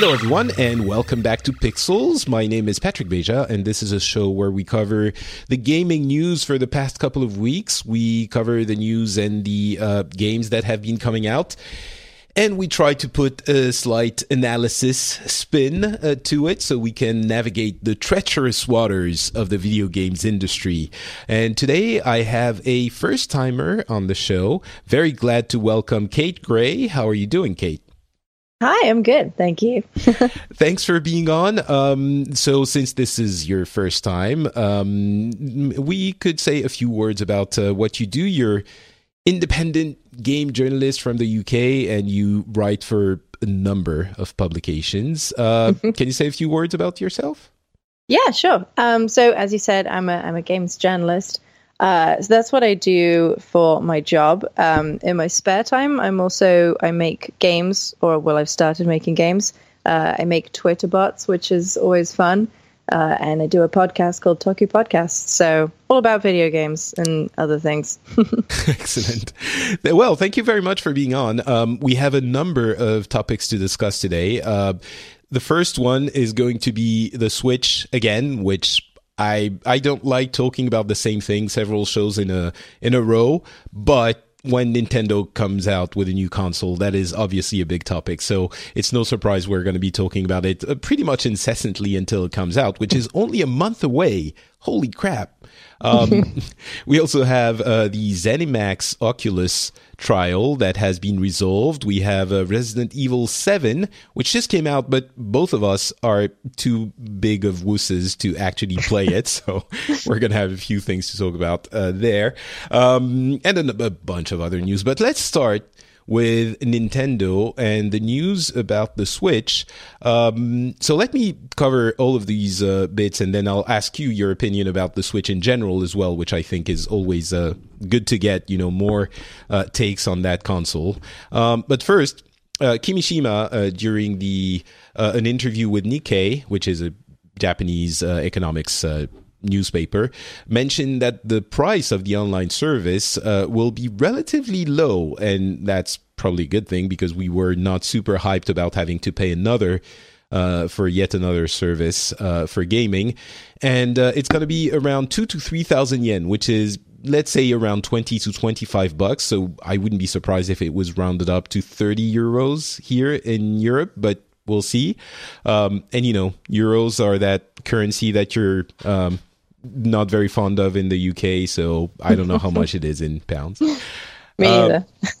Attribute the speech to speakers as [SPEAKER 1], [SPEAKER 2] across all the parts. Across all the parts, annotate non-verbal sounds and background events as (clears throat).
[SPEAKER 1] Hello, everyone, and welcome back to Pixels. My name is Patrick Beja, and this is a show where we cover the gaming news for the past couple of weeks. We cover the news and the uh, games that have been coming out. And we try to put a slight analysis spin uh, to it so we can navigate the treacherous waters of the video games industry. And today I have a first timer on the show. Very glad to welcome Kate Gray. How are you doing, Kate?
[SPEAKER 2] Hi, I'm good. Thank you. (laughs)
[SPEAKER 1] Thanks for being on. Um, so, since this is your first time, um, we could say a few words about uh, what you do. You're independent game journalist from the UK, and you write for a number of publications. Uh, (laughs) can you say a few words about yourself?
[SPEAKER 2] Yeah, sure. Um, so, as you said, I'm a I'm a games journalist. Uh, so that's what I do for my job. Um, in my spare time, I'm also I make games, or well, I've started making games. Uh, I make Twitter bots, which is always fun, uh, and I do a podcast called Toku Podcast. So all about video games and other things. (laughs)
[SPEAKER 1] Excellent. Well, thank you very much for being on. Um, we have a number of topics to discuss today. Uh, the first one is going to be the Switch again, which I I don't like talking about the same thing several shows in a in a row, but when Nintendo comes out with a new console, that is obviously a big topic. So it's no surprise we're going to be talking about it uh, pretty much incessantly until it comes out, which is only a month away. Holy crap. Um, (laughs) we also have uh, the ZeniMax Oculus trial that has been resolved. We have uh, Resident Evil 7, which just came out, but both of us are too big of wusses to actually play it. (laughs) so we're going to have a few things to talk about uh, there. Um, and then a bunch of other news. But let's start with Nintendo and the news about the Switch. Um, so let me cover all of these uh, bits and then I'll ask you your opinion about the Switch in general as well, which I think is always uh, good to get, you know, more uh, takes on that console. Um, but first, uh, Kimishima, uh, during the uh, an interview with Nikkei, which is a Japanese economics newspaper mentioned that the price of the online service uh, will be relatively low, and that's probably a good thing because we were not super hyped about having to pay another. Uh, for yet another service uh, for gaming, and uh, it's going to be around two to three thousand yen, which is let's say around 20 to 25 bucks. So I wouldn't be surprised if it was rounded up to 30 euros here in Europe, but we'll see. Um, and you know, euros are that currency that you're um, not very fond of in the UK, so I don't know how much it is in pounds. (laughs)
[SPEAKER 2] Me um, (laughs)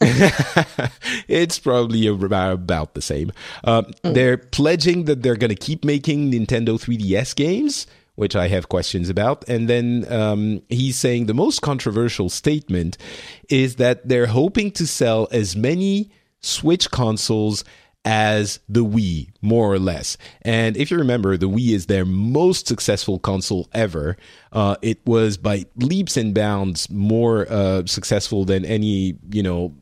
[SPEAKER 1] it's probably about, about the same. Um, mm. They're pledging that they're going to keep making Nintendo 3DS games, which I have questions about. And then um, he's saying the most controversial statement is that they're hoping to sell as many Switch consoles as the Wii, more or less. And if you remember, the Wii is their most successful console ever. Uh, it was by leaps and bounds more uh, successful than any, you know,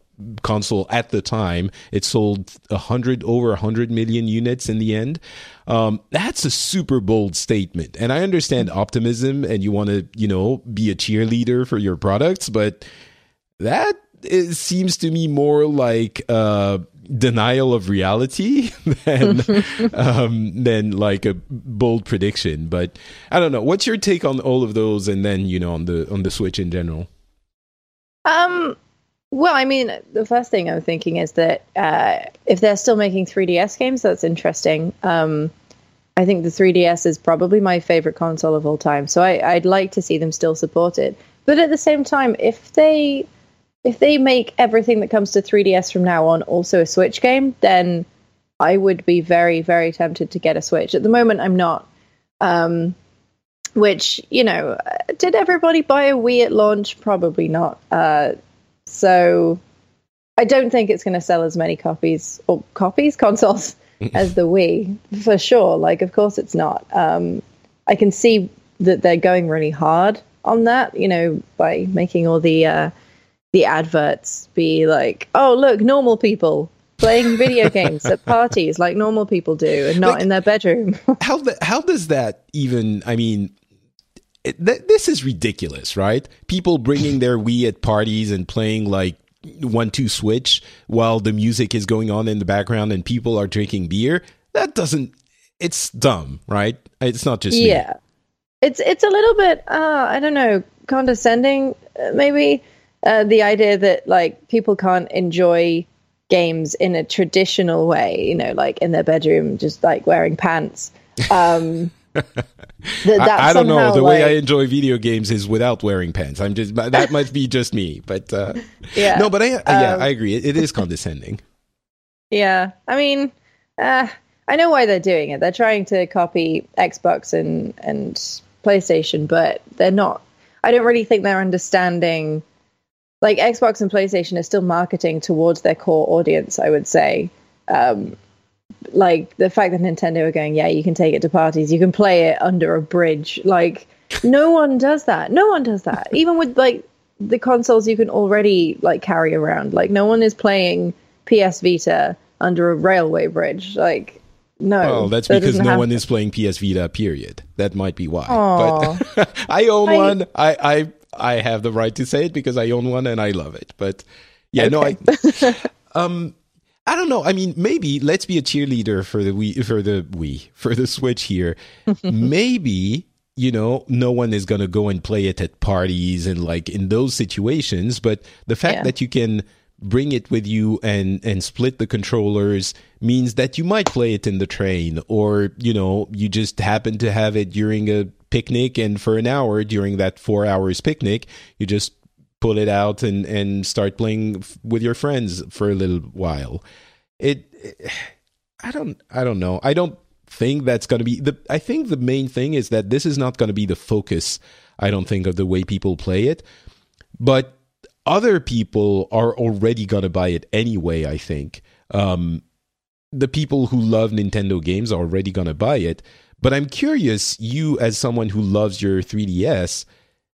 [SPEAKER 1] console at the time. It sold a hundred over a hundred million units in the end. Um, that's a super bold statement, and I understand optimism, and you want to, you know, be a cheerleader for your products, but that it seems to me more like uh, denial of reality (laughs) than (laughs) um, than like a bold prediction. But I don't know. What's your take on all of those, and then you know on the on the Switch in general?
[SPEAKER 2] Um. Well, I mean, the first thing I'm thinking is that uh, if they're still making 3DS games, that's interesting. Um, I think the 3DS is probably my favorite console of all time. So I, I'd like to see them still support it. But at the same time, if they if they make everything that comes to 3DS from now on also a Switch game, then I would be very, very tempted to get a Switch. At the moment, I'm not. Um, which, you know, did everybody buy a Wii at launch? Probably not. Uh, so I don't think it's going to sell as many copies or copies, (laughs) consoles (laughs) as the Wii for sure. Like, of course, it's not. Um, I can see that they're going really hard on that, you know, by making all the uh, the adverts be like, "Oh, look, normal people playing video (laughs) games at parties like normal people do, and not like, in their bedroom." (laughs)
[SPEAKER 1] how the, how does that even? I mean. It, th- this is ridiculous, right? People bringing their Wii at parties and playing like one two switch while the music is going on in the background and people are drinking beer that doesn't it's dumb right it's not just
[SPEAKER 2] yeah me. it's it's a little bit uh i don't know condescending uh, maybe uh, the idea that like people can't enjoy games in a traditional way you know like in their bedroom just like wearing pants um (laughs)
[SPEAKER 1] I, I, don't know. The like, way I enjoy video games is without wearing pants. I'm just that might be just me, but uh, (laughs) yeah, no, but I, uh, yeah, um, I agree. It, it is condescending.
[SPEAKER 2] Yeah, I mean, uh, I know why they're doing it. They're trying to copy Xbox and and PlayStation, but they're not. I don't really think they're understanding. Like Xbox and PlayStation are still marketing towards their core audience. I would say. Um, like the fact that Nintendo are going, yeah, you can take it to parties, you can play it under a bridge. Like no one does that. No one does that. (laughs) Even with like the consoles you can already like carry around. Like no one is playing PS Vita under a railway bridge. Like no.
[SPEAKER 1] Oh, that's that because no one is playing PS Vita. Period. That might be why. Aww. But (laughs) I own I, one. I, I I have the right to say it because I own one and I love it. But yeah, okay. no, I (laughs) um I don't know. I mean, maybe let's be a cheerleader for the Wii, for the Wii, (laughs) for the Switch here. (laughs) maybe you know, no one is going to go and play it at parties and like in those situations. But the fact yeah. that you can bring it with you and and split the controllers means that you might play it in the train or you know you just happen to have it during a picnic and for an hour during that four hours picnic you just pull it out and and start playing with your friends for a little while. It, it I don't I don't know. I don't think that's going to be the I think the main thing is that this is not going to be the focus I don't think of the way people play it. But other people are already going to buy it anyway, I think. Um, the people who love Nintendo games are already going to buy it. But I'm curious, you as someone who loves your 3DS,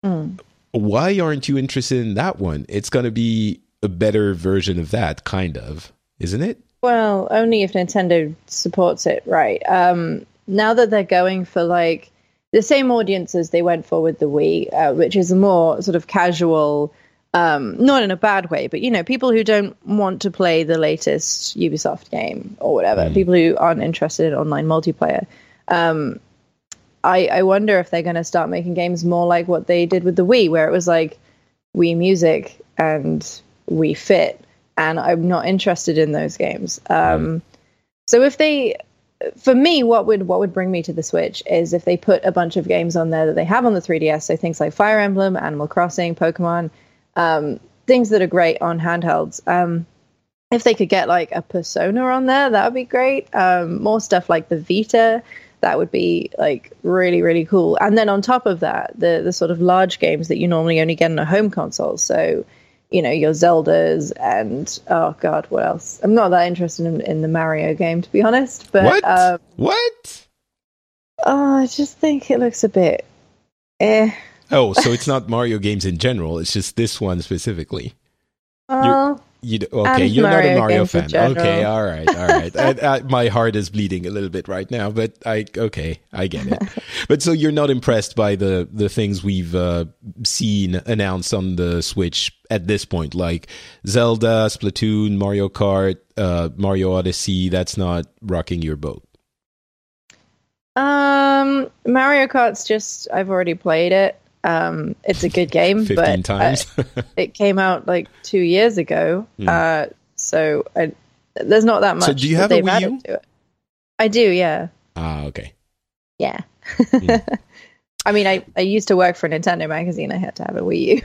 [SPEAKER 1] mm why aren't you interested in that one? It's going to be a better version of that, kind of, isn't it?
[SPEAKER 2] Well, only if Nintendo supports it, right? Um, now that they're going for like the same audiences they went for with the Wii, uh, which is a more sort of casual, um, not in a bad way, but you know, people who don't want to play the latest Ubisoft game or whatever, mm. people who aren't interested in online multiplayer. Um, I, I wonder if they're going to start making games more like what they did with the Wii, where it was like Wii Music and Wii Fit, and I'm not interested in those games. Um, so if they, for me, what would what would bring me to the Switch is if they put a bunch of games on there that they have on the 3DS, so things like Fire Emblem, Animal Crossing, Pokemon, um, things that are great on handhelds. Um, if they could get like a Persona on there, that would be great. Um, more stuff like the Vita that would be like really really cool. And then on top of that the the sort of large games that you normally only get on a home console. So you know your zeldas and oh god what else? I'm not that interested in, in the mario game to be honest but
[SPEAKER 1] what? um, what?
[SPEAKER 2] oh i just think it looks a bit eh.
[SPEAKER 1] Oh so it's not mario games in general it's just this one specifically.
[SPEAKER 2] Oh
[SPEAKER 1] you okay? You're Mario not a Mario fan. Okay, all right, all right. I, I, my heart is bleeding a little bit right now, but I okay, I get it. (laughs) but so you're not impressed by the the things we've uh, seen announced on the Switch at this point, like Zelda, Splatoon, Mario Kart, uh, Mario Odyssey. That's not rocking your boat.
[SPEAKER 2] Um, Mario Kart's just I've already played it. Um, it's a good game, (laughs) but
[SPEAKER 1] times.
[SPEAKER 2] uh, (laughs) it came out like two years ago, mm. uh, so I, there's not that much. So
[SPEAKER 1] do you have a Wii U?
[SPEAKER 2] I do, yeah.
[SPEAKER 1] Ah, okay.
[SPEAKER 2] Yeah. (laughs) I mean, I, I used to work for Nintendo Magazine. I had to have a Wii U.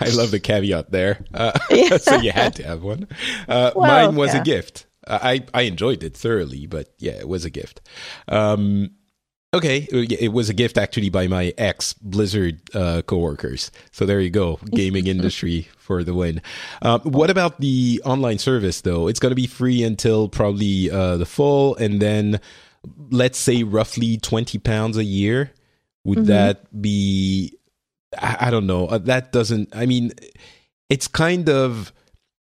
[SPEAKER 1] I love the caveat there. Uh,
[SPEAKER 2] Yeah.
[SPEAKER 1] so you had to have one. Uh,
[SPEAKER 2] Well,
[SPEAKER 1] mine was
[SPEAKER 2] yeah.
[SPEAKER 1] a gift. I I enjoyed it thoroughly, but yeah, it was a gift. Um, okay, uh, it was a gift actually by my ex Blizzard uh, coworkers. So there you go, (laughs) gaming industry for the win. Um, what about the online service though? It's going to be free until probably uh, the fall, and then let's say roughly twenty pounds a year. Would that be I, I don't know. Uh, that doesn't. I mean, it's kind of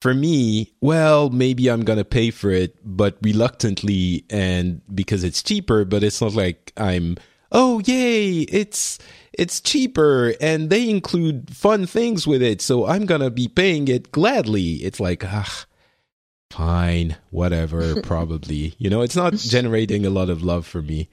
[SPEAKER 1] for me. Well, maybe I'm gonna pay for it, but reluctantly, and because it's cheaper. But it's not like I'm. Oh, yay! It's it's cheaper, and they include fun things with it, so I'm gonna be paying it gladly. It's like ah. Fine, whatever, (laughs) probably. You know, it's not generating a lot of love for me.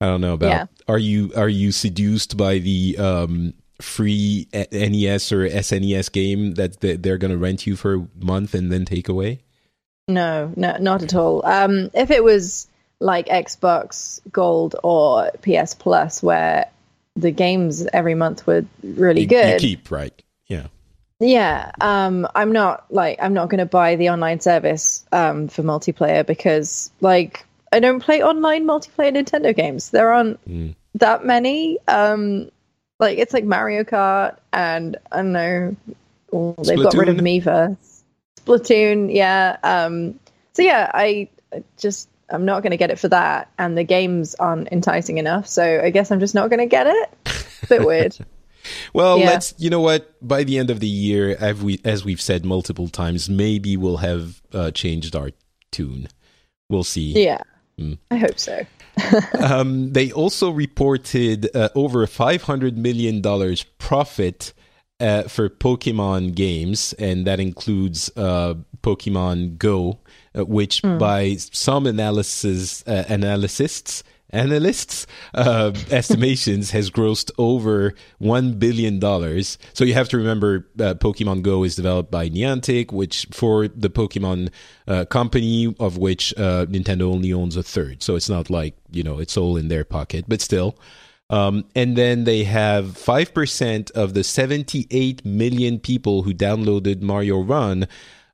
[SPEAKER 1] I don't know about.
[SPEAKER 2] Yeah.
[SPEAKER 1] Are you are you seduced by the um, free NES or SNES game that they- they're going to rent you for a month and then take away?
[SPEAKER 2] No, no, not at all. Um, if it was like Xbox Gold or PS Plus, where the games every month were really
[SPEAKER 1] you,
[SPEAKER 2] good,
[SPEAKER 1] You keep right. Yeah.
[SPEAKER 2] yeah. Um, I'm not like I'm not going to buy the online service um, for multiplayer because like I don't play online multiplayer Nintendo games. There aren't
[SPEAKER 1] Mm.
[SPEAKER 2] that many. Um, like it's like Mario Kart and I don't know. oh, they've got rid of? Miiverse. Splatoon, yeah. Um, so yeah, I just I'm not going to get it for that, and the games aren't enticing enough. So I guess I'm just not going to get it. Bit weird. (laughs)
[SPEAKER 1] Well,
[SPEAKER 2] Yeah.
[SPEAKER 1] let's. You know what? By the end of the year, as we as we've said multiple times, maybe we'll have uh, changed our tune. We'll see.
[SPEAKER 2] Yeah,
[SPEAKER 1] Mm.
[SPEAKER 2] I hope so. (laughs)
[SPEAKER 1] um, they also reported uh, over five hundred million dollars profit uh, for Pokemon games, and that includes uh, Pokemon Go, uh, which by some analysis uh, analysts analysts uh, (laughs) estimations has grossed over one billion dollars. So you have to remember, uh, Pokemon Go is developed by Niantic, which for the Pokemon uh, company of which uh, Nintendo only owns a third. So it's not like you know it's all in their pocket, but still. Um, and then they have 5% of the 78 million people who downloaded Mario Run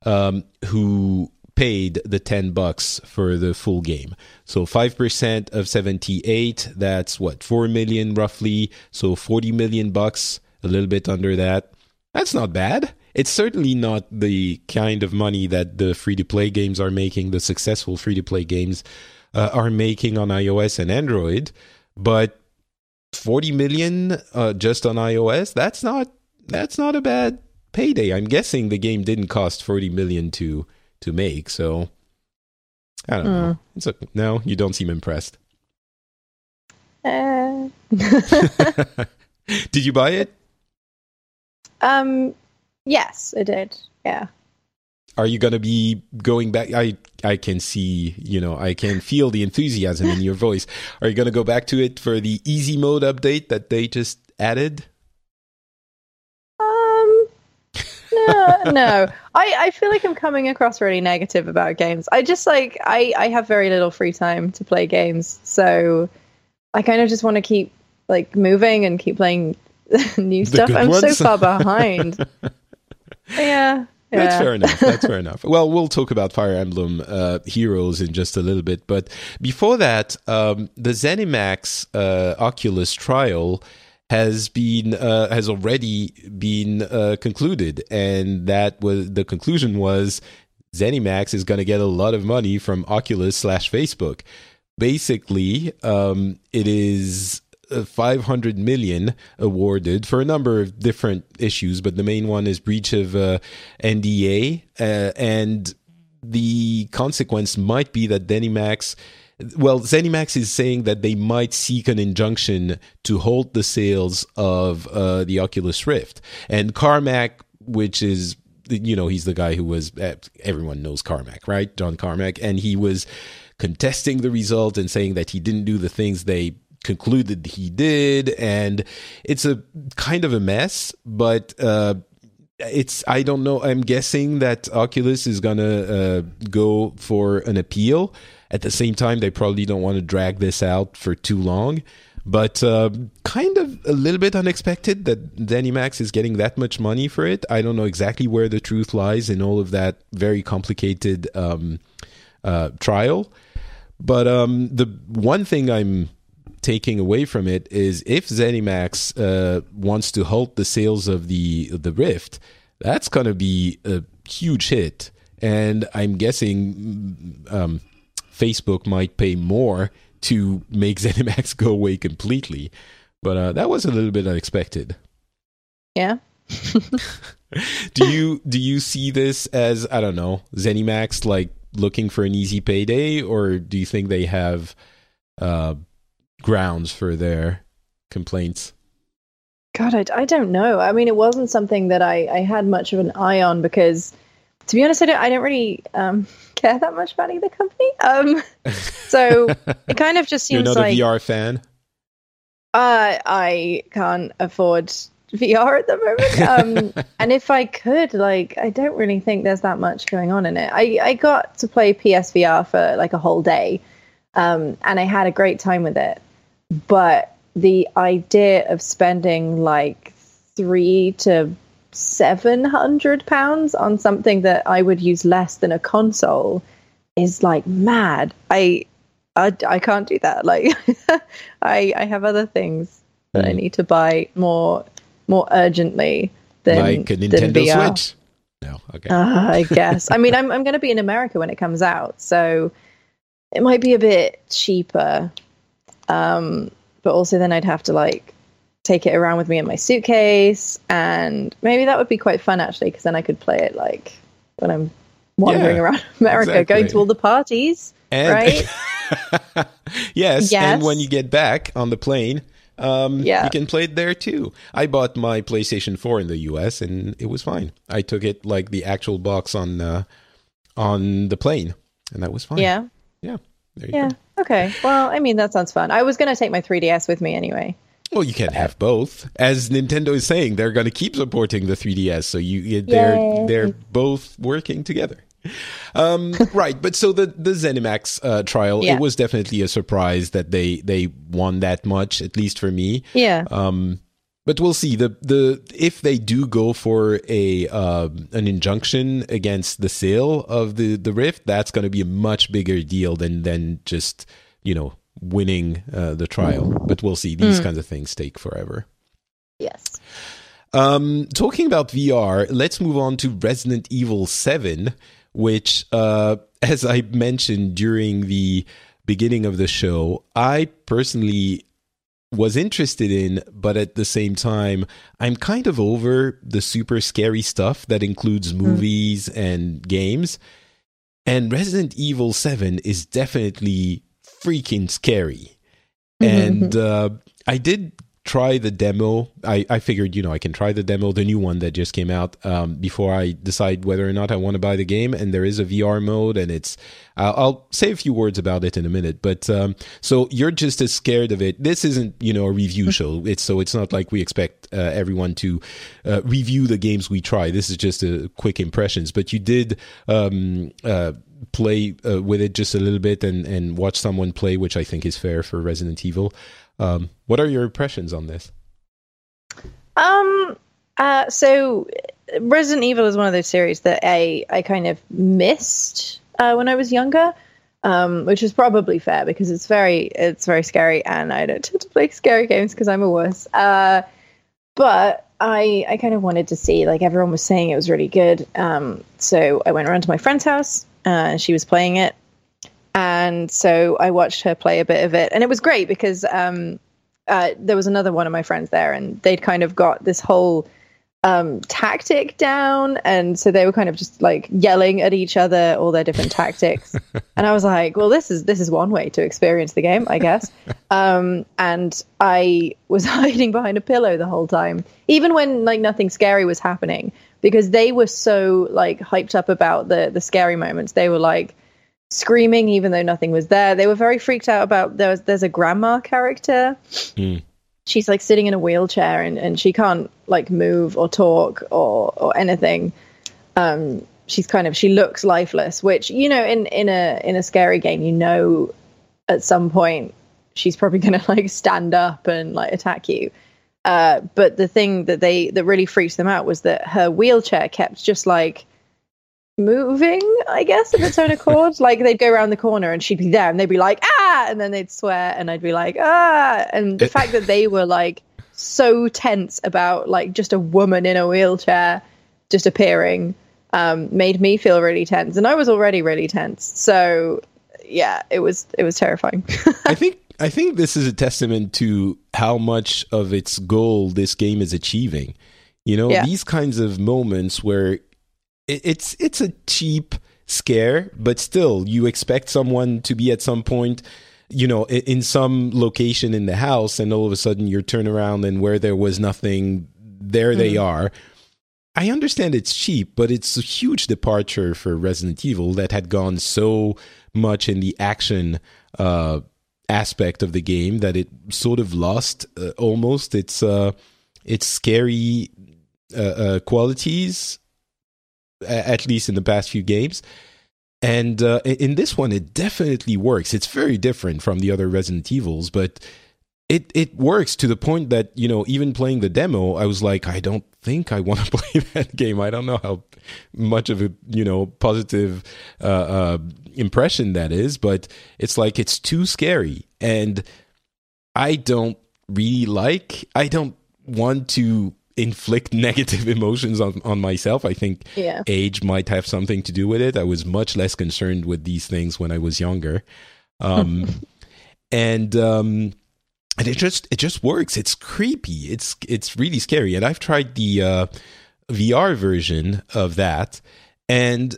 [SPEAKER 1] um, who paid the 10 bucks for the full game. So 5% of 78, that's what, 4 million roughly. So 40 million bucks, a little bit under that. That's not bad. It's certainly not the kind of money that the free to play games are making, the successful free to play games uh, are making on iOS and Android. But 40 million uh, just on iOS, that's not that's not a bad payday. I'm guessing the game didn't cost 40 million to to make, so I don't know. It's a, no, you don't seem impressed.
[SPEAKER 2] Uh, (laughs) (laughs)
[SPEAKER 1] Did you buy it?
[SPEAKER 2] um, yes, I did. Yeah.
[SPEAKER 1] Are you going to be going back? I I can see, you know, I can feel the enthusiasm in your (laughs) voice. Are you going to go back to it for the easy mode update that they just added?
[SPEAKER 2] Um, no, (laughs) no. I, I feel like I'm coming across really negative about games. I just like I I have very little free time to play games, so I kind of just want to keep like moving and keep playing (laughs) new stuff. I'm so far (laughs) behind. yeah.
[SPEAKER 1] That's fair enough. That's fair enough. Well, we'll talk about Fire Emblem uh, Heroes in just a little bit, but before that, um, the ZeniMax uh, Oculus trial has been uh, has already been uh, concluded, and that was the conclusion was ZeniMax is going to get a lot of money from Oculus slash Facebook. Basically, um, it is uh, 500 million awarded for a number of different issues, but the main one is breach of uh, NDA, uh, and the consequence might be that ZeniMax. Well, ZeniMax is saying that they might seek an injunction to halt the sales of uh, the Oculus Rift, and Carmack, which is you know he's the guy who was everyone knows Carmack, right? John Carmack, and he was contesting the result and saying that he didn't do the things they concluded he did, and it's a kind of a mess, but. Uh, it's I don't know. I'm guessing that Oculus is gonna uh, go for an appeal, At the same time, they probably don't want to drag this out for too long. But uh, kind of a little bit unexpected that ZeniMax is getting that much money for it. I don't know exactly where the truth lies in all of that very complicated um, uh, trial. But um, the one thing I'm taking away from it is if ZeniMax uh, wants to halt the sales of the the Rift, that's going to be a huge hit, and I'm guessing um, Facebook might pay more to make (laughs) ZeniMax go away completely. But uh, that was a little bit unexpected.
[SPEAKER 2] Yeah. (laughs)
[SPEAKER 1] do you do you see this as I don't know ZeniMax like looking for an easy payday, or do you think they have uh, grounds for their complaints?
[SPEAKER 2] God, I, I don't know. I mean, it wasn't something that I, I had much of an eye on because, to be honest, I don't, I don't really um, (laughs) care that much about either company. Um, (laughs) so it kind of just seems
[SPEAKER 1] You're not
[SPEAKER 2] like
[SPEAKER 1] a VR fan.
[SPEAKER 2] Uh, I can't afford VR at the moment. Um, (laughs) and if I could, like, I don't really think there's that much going on in it. I, I got to play PSVR for like a whole day, um, and I had a great time with it. But the idea of spending like three to seven hundred pounds on something that I would use less than a console is like mad. I I, I can't do that. Like (laughs) I I have other things that I
[SPEAKER 1] Mm.
[SPEAKER 2] need to buy more more urgently than
[SPEAKER 1] like a
[SPEAKER 2] than
[SPEAKER 1] Nintendo
[SPEAKER 2] VR.
[SPEAKER 1] Switch. No, okay.
[SPEAKER 2] Uh, I guess. I mean, I'm I'm going to be in America when it comes out, so it might be a bit cheaper. Um, but also then I'd have to like take it around with me in my suitcase, and maybe that would be quite fun actually, because then I could play it like when I'm wandering
[SPEAKER 1] Yeah,
[SPEAKER 2] around (laughs) America,
[SPEAKER 1] exactly.
[SPEAKER 2] going to all the parties.
[SPEAKER 1] and,
[SPEAKER 2] right?
[SPEAKER 1] yes, (laughs)
[SPEAKER 2] Yes.
[SPEAKER 1] and when you get back on the plane, um,
[SPEAKER 2] Yeah.
[SPEAKER 1] you can play it there too. I bought my PlayStation 4 in the US and it was fine. I took it like the actual box on uh, on the plane, and that was fine.
[SPEAKER 2] Yeah,
[SPEAKER 1] yeah.
[SPEAKER 2] Yeah.
[SPEAKER 1] go.
[SPEAKER 2] Okay. Well, I mean that sounds fun. I was going to take my 3DS with me anyway.
[SPEAKER 1] Well, you can't have both. As Nintendo is saying, they're going to keep supporting the 3DS, so you they're
[SPEAKER 2] Yay.
[SPEAKER 1] they're both working together. Um, (laughs) right, but so the the ZeniMax uh, trial,
[SPEAKER 2] Yeah.
[SPEAKER 1] it was definitely a surprise that they they won that much, at least for me.
[SPEAKER 2] Yeah.
[SPEAKER 1] Um, but we'll see the the if they do go for a um an injunction against the sale of the the Rift, that's going to be a much bigger deal than than just you know winning uh, the trial. But we'll see. These kinds of things take forever.
[SPEAKER 2] yes.
[SPEAKER 1] Um, talking about VR, let's move on to Resident Evil 7, which, uh, (laughs) as I mentioned during the beginning of the show, I personally was interested in, but at the same time, I'm kind of over the super scary stuff that includes hmm. movies and games. And Resident Evil 7 is definitely freaking scary. Mm-hmm, and mm-hmm. uh, I did try the demo. I, I figured, you know, I can try the demo, the new one that just came out, um, before I decide whether or not I want to buy the game. And there is a VR mode, and it's. I'll, I'll say a few words about it in a minute. But um, so you're just as scared of it. This isn't, you know, a review show. It's so it's not like we expect uh, everyone to uh, review the games we try. This is just a quick impressions. But you did. Um, uh, play uh, with it just a little bit and, and watch someone play, which I think is fair for Resident Evil. Um, what are your impressions on this?
[SPEAKER 2] Um. Uh. So, Resident Evil is one of those series that I I kind of missed uh, when I was younger, um, which is probably fair because it's very it's very scary, and I don't (laughs) tend to play scary games because I'm a wuss. Uh, but I I kind of wanted to see like everyone was saying it was really good. Um. So I went around to my friend's house, uh, and she was playing it, and so I watched her play a bit of it, and it was great because um uh, there was another one of my friends there, and they'd kind of got this whole um, tactic down, and so they were kind of just like yelling at each other all their different tactics. (laughs) and I was like, "Well, this is this is one way to experience the game, I guess." (laughs) um, and I was (laughs) hiding behind a pillow the whole time, even when like nothing scary was happening, because they were so like hyped up about the the scary moments. They were like screaming even though nothing was there. They were very freaked out about there's there's a grandma character.
[SPEAKER 1] Mm.
[SPEAKER 2] She's like sitting in a wheelchair and, and she can't like move or talk or or anything. Um she's kind of she looks lifeless, which you know in in a in a scary game, you know, at some point she's probably (laughs) going to like stand up and like attack you. Uh, but the thing that they that really freaked them out was that her wheelchair kept just like moving, I guess, of its own accord. (laughs) like they'd go around the corner and she'd be there and they'd be like, ah, and then they'd swear and I'd be like, ah. And the fact that they were like so tense about like just a woman in a wheelchair just appearing um, made me feel really tense. And I was already really tense. So yeah, it was it was terrifying.
[SPEAKER 1] I think (laughs) I think this is a testament to how much of its goal this game is achieving. You know, yeah. these kinds of moments where it, it's it's a cheap scare, but still you expect someone to be at some point you know in some location in the house and all of a sudden you turn around and where there was nothing there mm-hmm. they are i understand it's cheap but it's a huge departure for resident evil that had gone so much in the action uh, aspect of the game that it sort of lost uh, almost its uh, its scary uh, uh qualities, at least in the past few games. And uh, in this one, it definitely works. It's very different from the other Resident Evils, but it it works to the point that you know even playing the demo, I was like, I don't think I want to (laughs) play that game. I don't know how much of a you know positive uh, uh, impression that is, but it's like it's too scary, and I don't really like. I don't want to inflict (laughs) negative emotions on, on myself. I think yeah. age might have something to do with it. I was much less concerned with these things when I was younger. Um, (laughs) and um, and it just it just works. It's creepy. It's it's really scary. And I've tried the uh, VR version of that, and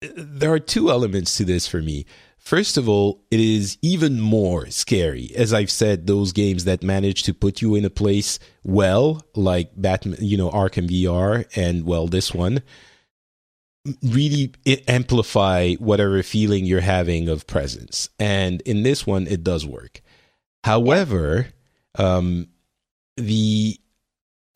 [SPEAKER 1] there are two elements to this for me. First of all, it is even more scary. As I've said, those games that manage to put you in a place well, like Batman, you know, Arkham VR, and well, this one, really amplify whatever feeling you're having of presence. And in this one, it does work. However, um, the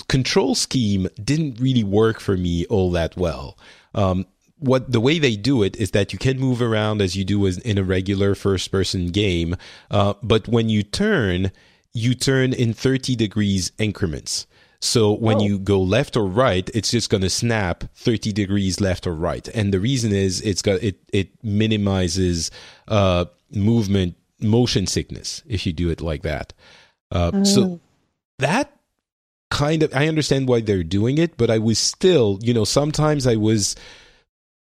[SPEAKER 1] control scheme didn't really work for me all that well. Um, what the way they do it is that you can move around as you do in a regular first person game, uh, but when you turn, you turn in 30 degrees increments. So when oh. you go left or right, it's just going to snap 30 degrees left or right. And the reason is it's got it it minimizes uh, movement motion sickness if you do it like that. Uh, oh. So that kind of I understand why they're doing it, but I was still, you know, sometimes I was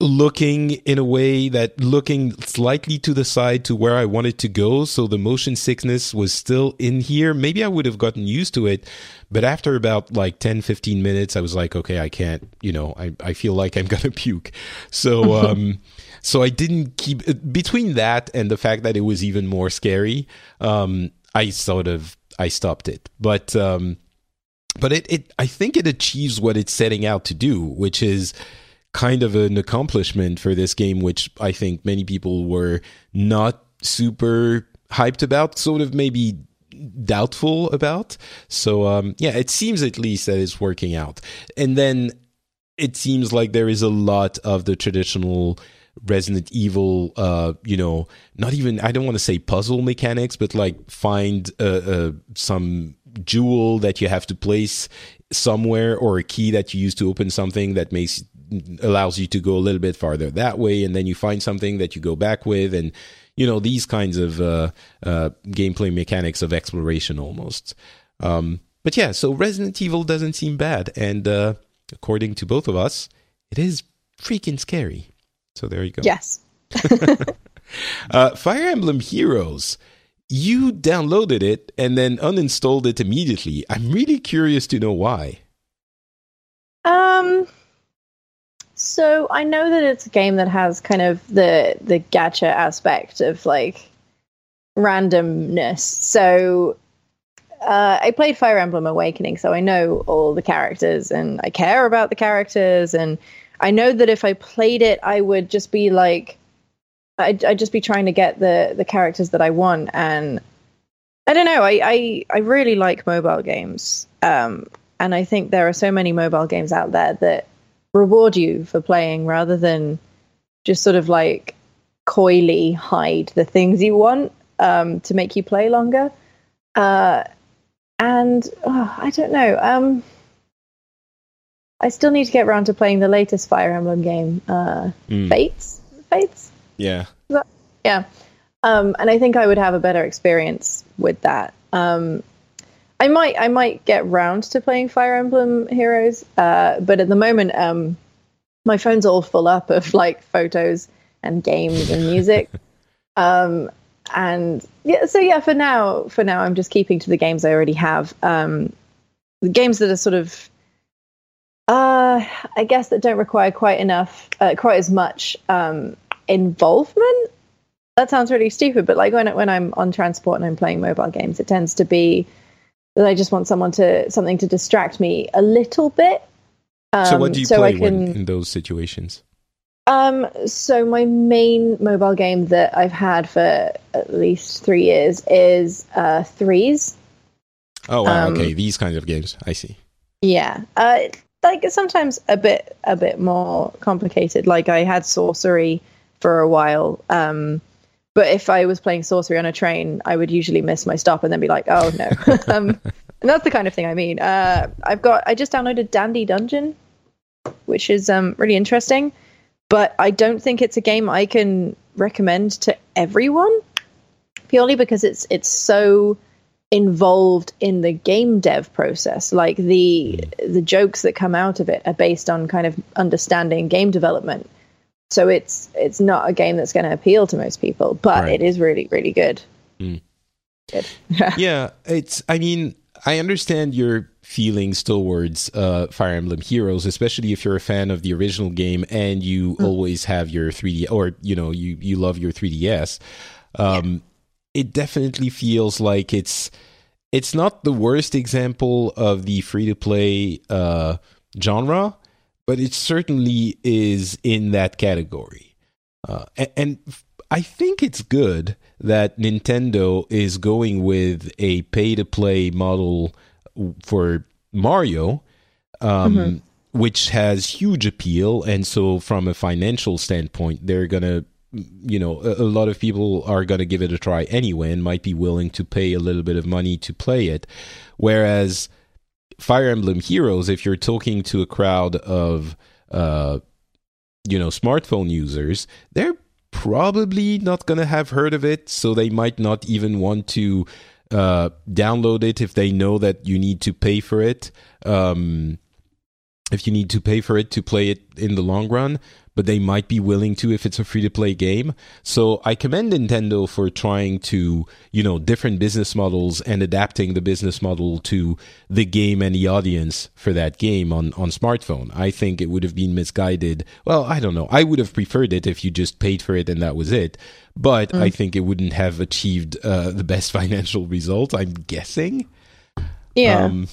[SPEAKER 1] looking in a way that looking slightly to the side to where I wanted to go. So the motion sickness was still in here. Maybe I would have gotten used to it. But after about like 10, 15 minutes, I was like, okay, I can't, you know, I, I feel like I'm (laughs) going to puke. So, um, so I didn't keep between that and the fact that it was even more scary. Um, I sort of, I stopped it, but, um, but it, it, I think it achieves what it's setting out to do, which is, kind of an accomplishment for this game, which I think many people were not super hyped about, sort of maybe doubtful about. So um, yeah, it seems at least that it's working out. And then it seems like there is a lot of the traditional Resident Evil, uh, you know, not even I don't want to say puzzle mechanics, but like find uh, uh, some jewel that you have to place somewhere or a key that you use to open something that makes allows you to go a little bit farther that way, and then you find something that you go back with, and you know these kinds of uh, uh, gameplay mechanics of exploration almost. Um, but yeah, so Resident Evil doesn't seem bad, and uh, according to both of us, it is freaking scary. So there you go.
[SPEAKER 2] Yes. (laughs)
[SPEAKER 1] uh, Fire Emblem Heroes. You downloaded it and then uninstalled it immediately. I'm really curious to know why.
[SPEAKER 2] Um, so I know that it's a game that has kind of the the gacha aspect of like randomness. So uh, I played Fire Emblem Awakening, so I know all the characters and I care about the characters, and I know that if I played it, I would just be like, I'd, I'd just be trying to get the the characters that I want, and I don't know. I I, I really like mobile games, um, and I think there are so many mobile games out there that reward you for playing rather than just sort of like coyly hide the things you want um, to make you play longer. Uh, and oh, I don't know. Um, I still need to get around to playing the latest Fire Emblem game, uh, mm. Fates. Fates.
[SPEAKER 1] Yeah.
[SPEAKER 2] That, yeah. Um, and I think I would have a better experience with that. Um, I might, I might get round to playing Fire Emblem Heroes, uh, but at the moment, um, my phone's all full up of like photos and games and music. (laughs) um, and yeah, so yeah, for now, for now, I'm just keeping to the games I already have. Um, the games that are sort of, uh, I guess that don't require quite enough, uh, quite as much um, involvement. That sounds really stupid, but like when when I'm on transport and I'm playing mobile games, it tends to be that I just want someone to something to distract me a little bit.
[SPEAKER 1] Um, so what do you so play can, when, in those situations?
[SPEAKER 2] Um, so my main mobile game that I've had for at least three years is uh, Threes.
[SPEAKER 1] Oh wow! Um, okay, these kinds of games. I see.
[SPEAKER 2] Yeah, uh, like sometimes a bit a bit more complicated. Like I had Sorcery for a while, um, but if I was playing Sorcery on a train, I would usually miss my stop and then be like, "Oh no!" (laughs) um, and that's the kind of thing I mean. Uh, I've got I just downloaded Dandy Dungeon, which is um, really interesting but I don't think it's a game I can recommend to everyone purely because it's it's so involved in the game dev process like the the jokes that come out of it are based on kind of understanding game development so it's it's not a game that's going to appeal to most people but right. it is really really good, mm.
[SPEAKER 1] good. (laughs) yeah it's i mean i understand your feelings towards uh, Fire Emblem Heroes, especially if you're a fan of the original game and you mm. always have your 3D or you know you you love your 3DS. Um, yeah. It definitely feels like it's it's not the worst example of the free to play uh, genre, but it certainly is in that category. Uh, and, and I think it's good that Nintendo is going with a pay to play model for Mario, um, mm-hmm. which has huge appeal, and so from a financial standpoint, they're gonna, you know, a, a lot of people are gonna give it a try anyway, and might be willing to pay a little bit of money to play it, whereas Fire Emblem Heroes, if you're talking to a crowd of, uh, you know, smartphone users, they're probably not going to have heard of it, so they might not even want to uh, download it if they know that you need to pay for it. Um, if you need to pay for it to play it in the long run, but they might be willing to if it's a free to play game. So I commend Nintendo for trying to, you know, different business models and adapting the business model to the game and the audience for that game on, on smartphone. I think it would have been misguided. Well, I don't know. I would have preferred it if you just paid for it and that was it. But mm. I think it wouldn't have achieved uh, the best (laughs) financial result, I'm guessing.
[SPEAKER 2] Yeah. Um,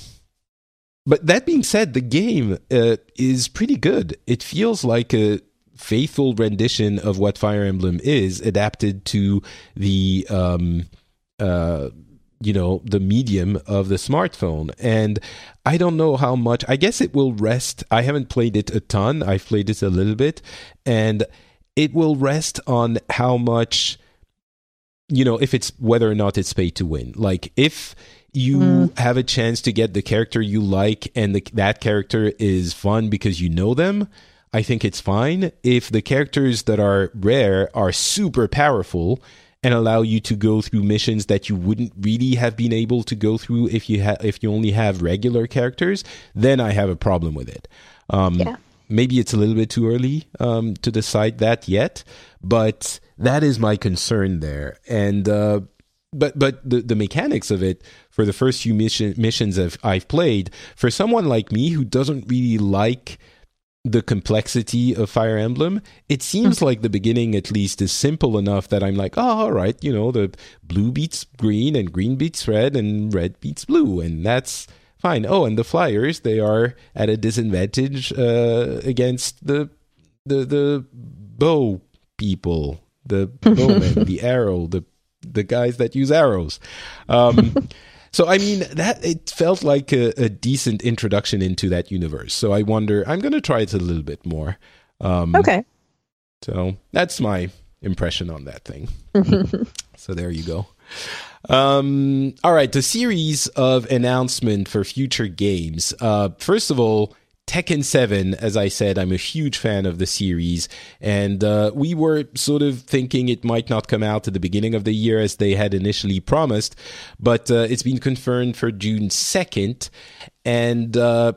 [SPEAKER 1] but that being said, the game uh, is pretty good. It feels like a faithful rendition of what Fire Emblem is, adapted to the um, uh, you know the medium of the smartphone. And I don't know how much. I guess it will rest. I haven't played it a ton. I've played it a little bit, and it will rest on how much you know if it's whether or not it's paid to win. Like if you mm. have a chance to get the character you like and the, that character is fun because you know them, I think it's fine. If the characters that are rare are super powerful and allow you to go through missions that you wouldn't really have been able to go through if you ha- if you only have regular characters, then I have a problem with it. Um, yeah. Maybe it's a little bit too early um, to decide that yet, but that is my concern there. And uh, but but the, the mechanics of it for the first few mission, missions I've, I've played for someone like me who doesn't really like the complexity of Fire Emblem, it seems like the beginning at least is simple enough that I'm like, oh, all right, you know, the blue beats green and green beats red and red beats blue, and that's fine. Oh, and the flyers they are at a disadvantage uh, against the the the bow people, the (laughs) bowmen, the arrow, the the guys that use arrows. Um, (laughs) So I mean that it felt like a, a, decent introduction into that universe. So I wonder. I'm going to try it a little bit more.
[SPEAKER 2] Um, okay.
[SPEAKER 1] So that's my impression on that thing. (laughs) so there you go. Um, all right, the series of announcement for future games. Uh, first of all, Tekken 7, as I said, I'm a huge fan of the series, and uh, we were sort of thinking it might not come out at the beginning of the year as they had initially promised, but uh, it's been confirmed for June 2nd, and uh,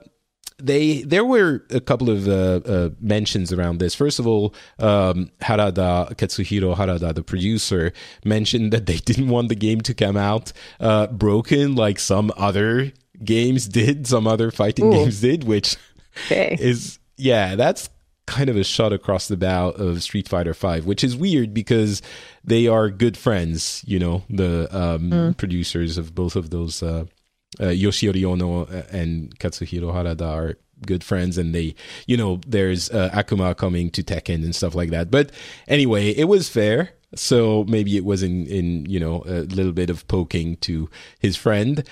[SPEAKER 1] they there were a couple of uh, uh, mentions around this. First of all, um, Harada Katsuhiro Harada, the producer, mentioned that they (laughs) didn't want the game to come out uh, broken like some other games did, some other fighting Ooh. games did, which okay. is yeah, that's kind of a shot across the bow of Street Fighter Five, which is weird because they are good friends. You know, the um, mm. producers of both of those. Uh, uh, Yoshinori Ono and Katsuhiro Harada are good friends and they you know there's uh, akuma coming to tekken and stuff like that but anyway it was fair so maybe it was in in you know a little bit of poking to his friend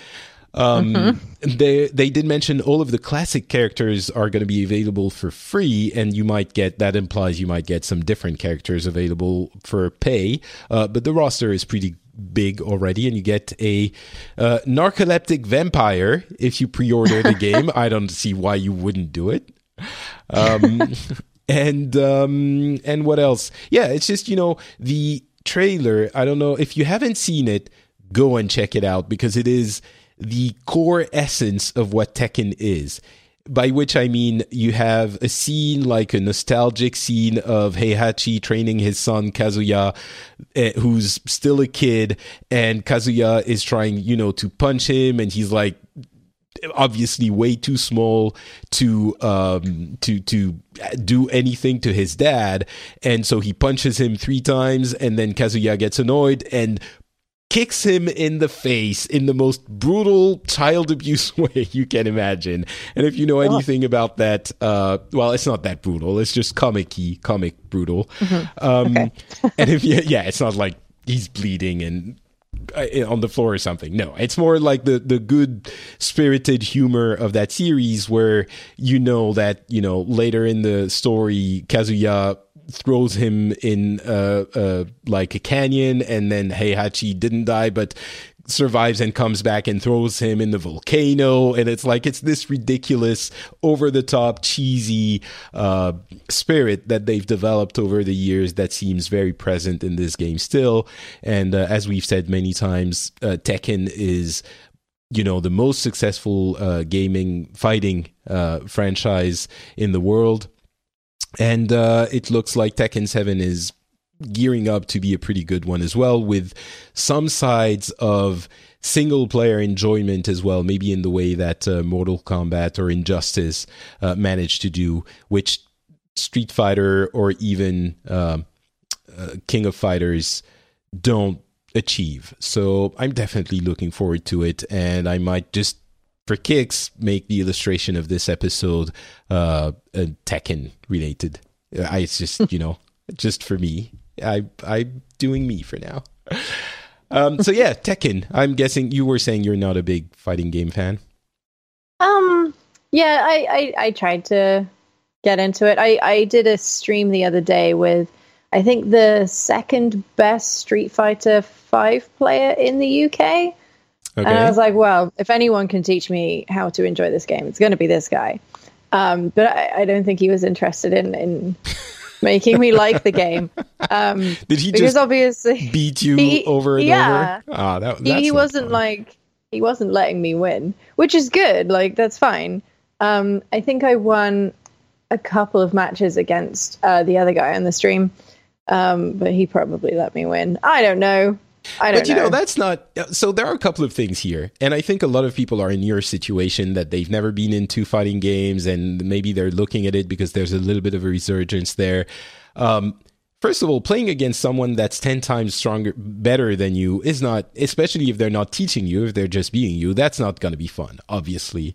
[SPEAKER 1] um, mm-hmm. They they did mention all of the classic characters are going to be available for free, and you might get that implies you might get some different characters available for pay. Uh, but the roster is pretty big already, and you get a uh, narcoleptic vampire if you pre-order the (laughs) game. I don't see why you wouldn't do it. Um, (laughs) and um, and what else? Yeah, it's just you know the trailer. I don't know if you haven't seen it, go and check it out because it is the core essence of what Tekken is. By which I mean you have a scene like a nostalgic scene of Heihachi training his son Kazuya, uh, who's still a kid, and Kazuya is trying, you know, to punch him, and he's like, obviously way too small to um to to do anything to his dad and so he punches him 3 times and then Kazuya gets annoyed and kicks him in the face in the most brutal child abuse (laughs) way you can imagine. And if you know anything about that, uh, well, it's not that brutal. It's just comic-y, comic brutal. Mm-hmm. Um, okay. (laughs) and if you, yeah, it's not like he's bleeding and uh, on the floor or something. No, it's more like the the good spirited humor of that series where you know that you know later in the story Kazuya throws him in uh, uh, like a canyon, and then Heihachi didn't die, but survives and comes back and throws him in the volcano. And it's like it's this ridiculous over the top cheesy uh, spirit that they've developed over the years that seems very present in this game still. And uh, as we've said many times uh, tekken is you know the most successful uh, gaming fighting uh, franchise in the world and uh, it looks like Tekken 7 is gearing up to be a pretty good one as well, with some sides of single player enjoyment as well, maybe in the way that uh, Mortal Kombat or Injustice uh, managed to do, which Street Fighter or even uh, uh King of Fighters don't achieve. So I'm definitely looking forward to it, and I might just for kicks, make the illustration of this episode uh, Tekken related. I it's just you know (laughs) just for me. I I'm doing me for now. Um, so yeah, Tekken. I'm guessing you were saying you're not a big fighting game fan.
[SPEAKER 2] Um. Yeah, I I, I tried to get into it. I I did a stream the other day with I think the second best Street Fighter Five player in the UK. Okay. And I was like, well, if anyone can teach me how to enjoy this game, it's going to be this guy. Um, but I, I, don't think he was interested in, in (laughs) making me like the game. Um,
[SPEAKER 1] Did he because obviously beat you he, over and yeah,
[SPEAKER 2] over? Ah, that, he, he wasn't fun. like he wasn't letting me win, which is good. Like that's fine. Um, I think I won a couple of matches against uh, the other guy on the stream, um, but he probably let me win. I don't know. I don't
[SPEAKER 1] but you know. know. that's not so there are a couple of things here and i think a lot of people are in your situation that they've never been into fighting games and maybe they're looking at it because there's a little bit of a resurgence there um, first of all playing against someone that's 10 times stronger better than you is not especially if they're not teaching you if they're just being you that's not going to be fun obviously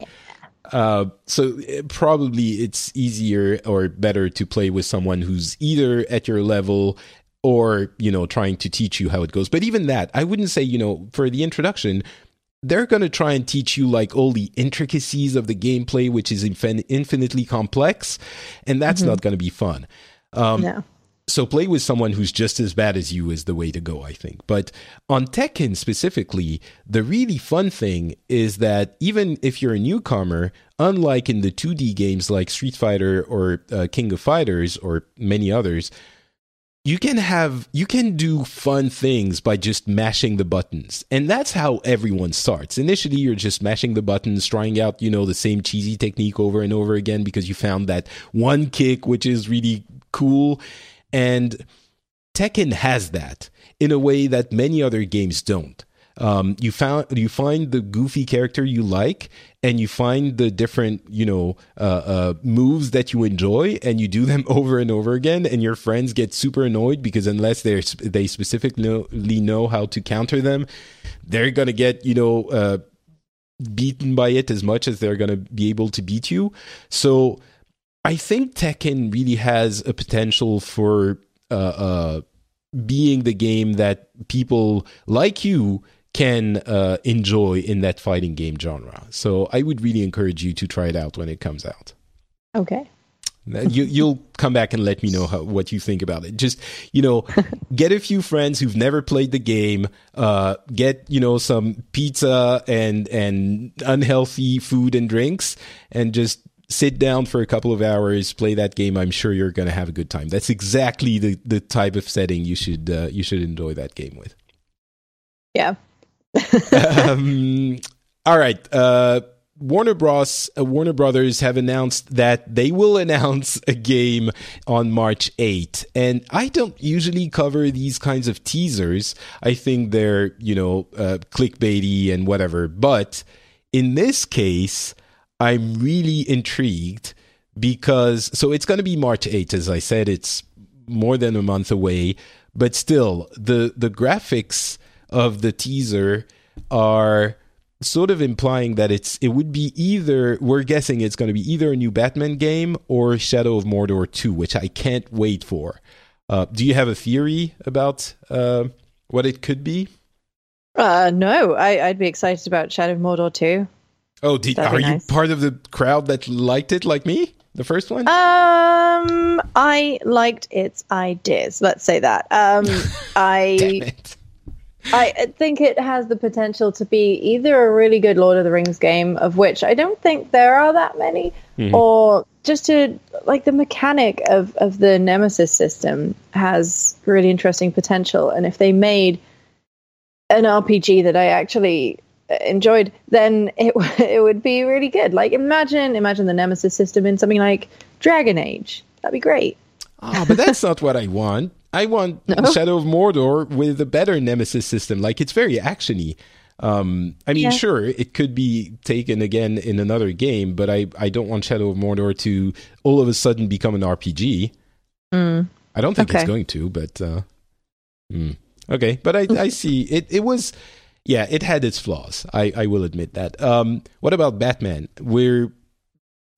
[SPEAKER 1] uh, so it, eh, probably it's easier or better to play with someone who's either at your level or you know trying to teach you how it goes but even that i wouldn't say you know for the introduction they're going to try and teach you like all the intricacies of the gameplay, which is infin- infinitely complex, and that's mm-hmm. not going to be fun. Um, no. So play with someone who's just as bad as you is the way to go, I think. But on Tekken specifically, the really fun thing is that even if you're a newcomer, unlike in the 2D games like Street Fighter or uh, King of Fighters or many others, you can have you can do fun things by just mashing the buttons. And that's how everyone starts. Initially you're just mashing the buttons trying out you know the same cheesy technique over and over again because you found that one kick which is really cool. And tekken has that in a way that many other games don't um, you found you find the goofy character you like and you find the different you know uh, uh, moves that you enjoy and you do (laughs) them over and over again and your friends get super annoyed because unless they they specifically know how to counter them they're gonna get you know uh, beaten by it as much as they're gonna be able to beat you. So i think tekken really has a potential for uh, uh, being the game that people like you can uh, enjoy in that fighting game genre. So I would really encourage you to try it out when it comes out.
[SPEAKER 2] Okay.
[SPEAKER 1] you, you'll come back and let me know how, what you think about it. Just you know, (laughs) get a few friends who've never played the game. Uh, get you know some pizza and and unhealthy food and drinks, and just sit down for a couple of hours, play that game. I'm sure you're going to have a good time. That's exactly the the type of setting you should uh, you should enjoy that game with.
[SPEAKER 2] Yeah,
[SPEAKER 1] um, all right. Uh, Warner Bros. Uh, Warner Brothers have announced that they will (laughs) announce a game on March 8, and I don't usually cover these kinds of teasers. I think they're you know uh, clickbaity and whatever. But in this case, I'm really intrigued because so it's going to be March 8, as I said. It's more than a month away, but still the the graphics of the teaser are sort of implying that it's it would be either we're guessing it's going to be either a new Batman game or Shadow of Mordor 2, which I can't wait for. Uh, do you have a theory about uh, what it could be?
[SPEAKER 2] Uh, no, I, would be excited about Shadow of Mordor 2.
[SPEAKER 1] Oh, did, are nice. you part of the crowd that liked it like me? The first one?
[SPEAKER 2] Um, I liked its ideas. Let's say that. Um, (laughs) I I think it has the potential to be either a really good Lord of the Rings game, of which I don't think there are that many, mm-hmm. or just to like the mechanic of, of the Nemesis system has really interesting potential. And if they made an RPG that I actually enjoyed, then it (laughs) it would be really good. Like imagine imagine the Nemesis system in something like Dragon Age. That'd be great.
[SPEAKER 1] Oh, but that's not what I want. I want no? Shadow of Mordor with a better Nemesis system. Like it's very actiony. Um, I mean, yeah. sure, it could be taken again in another game, but I, I don't want Shadow of Mordor to all of a sudden become an RPG. Mm. I don't think okay. it's going to, but uh, mm. okay. But I, I see it. It was, yeah, it had its flaws. I, I will admit that. Um, what about Batman? We're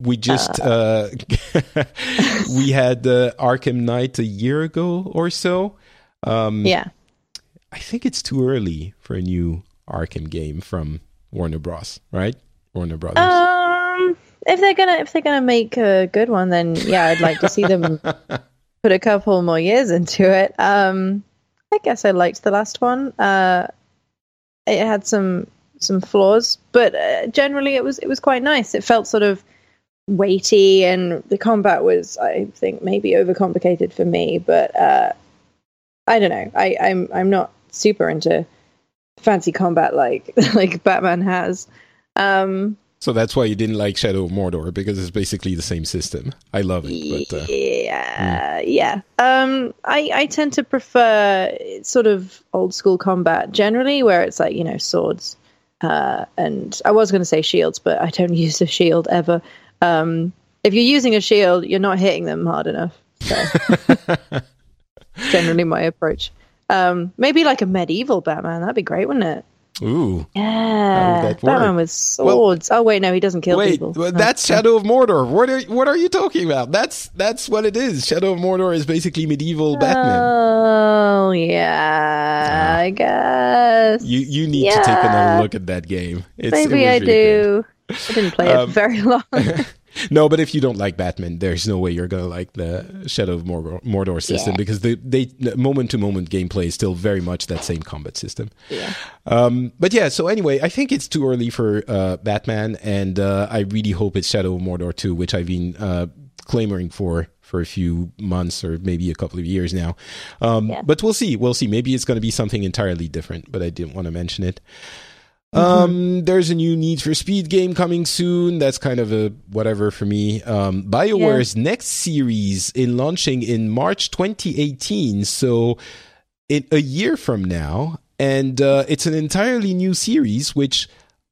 [SPEAKER 1] we just uh, uh (laughs) we had uh, Arkham Knight a year ago or so.
[SPEAKER 2] Um, yeah,
[SPEAKER 1] I think it's too early for a new Arkham game from Warner Bros. Right? Warner Brothers.
[SPEAKER 2] Um, if they're gonna if they're gonna make a good one, then yeah, I'd like to see them (laughs) put a couple more years into it. Um, I guess I liked the last one. Uh, it had some some flaws, but uh, generally it was it was quite nice. It felt sort of weighty and the combat was i think maybe overcomplicated for me but uh i don't know i i'm i'm not super into fancy combat like (laughs) like batman has um
[SPEAKER 1] so that's why you didn't like shadow of mordor because it's basically the same system i love it
[SPEAKER 2] but uh, yeah mm. yeah um i i tend to prefer sort of old school combat generally where it's like you know swords uh, and I was going to say shields, but I don't (laughs) use a shield ever. Um, if you're using a shield, you're not hitting them hard enough. So. (laughs) generally my approach. Um, maybe like a medieval Batman. That'd be great, wouldn't it?
[SPEAKER 1] Ooh.
[SPEAKER 2] Yeah, Batman with swords. oh wait, no, he doesn't kill
[SPEAKER 1] Wait,
[SPEAKER 2] people.
[SPEAKER 1] well,
[SPEAKER 2] No.
[SPEAKER 1] that's Shadow of Mordor. What are what are you talking about? That's that's what it is. Shadow of Mordor is basically medieval Batman.
[SPEAKER 2] Oh yeah, I guess.
[SPEAKER 1] You you need to take another look at that game. It's, it
[SPEAKER 2] Maybe I
[SPEAKER 1] really good.
[SPEAKER 2] I didn't play it
[SPEAKER 1] Um, (laughs)
[SPEAKER 2] very long. (laughs)
[SPEAKER 1] No, but if you don't like Batman, there's no way you're gonna like the Shadow of Mordor, Mordor system
[SPEAKER 2] Yeah.
[SPEAKER 1] because they they moment to moment gameplay is still very much that same combat system.
[SPEAKER 2] Yeah.
[SPEAKER 1] Um, but yeah, so anyway, I think it's too early for uh, Batman, and uh, I really hope it's Shadow of Mordor 2, which I've been uh, clamoring for for a few months or maybe a couple of years now. Um,
[SPEAKER 2] Yeah.
[SPEAKER 1] But we'll see. We'll see. Maybe it's going to be something entirely different, but I didn't want to mention it. Um, there's a new Need for Speed game coming soon. That's kind of a whatever for me. Um, BioWare's next series in launching in March 2018. So, in a year from now, and uh, it's an entirely new series, which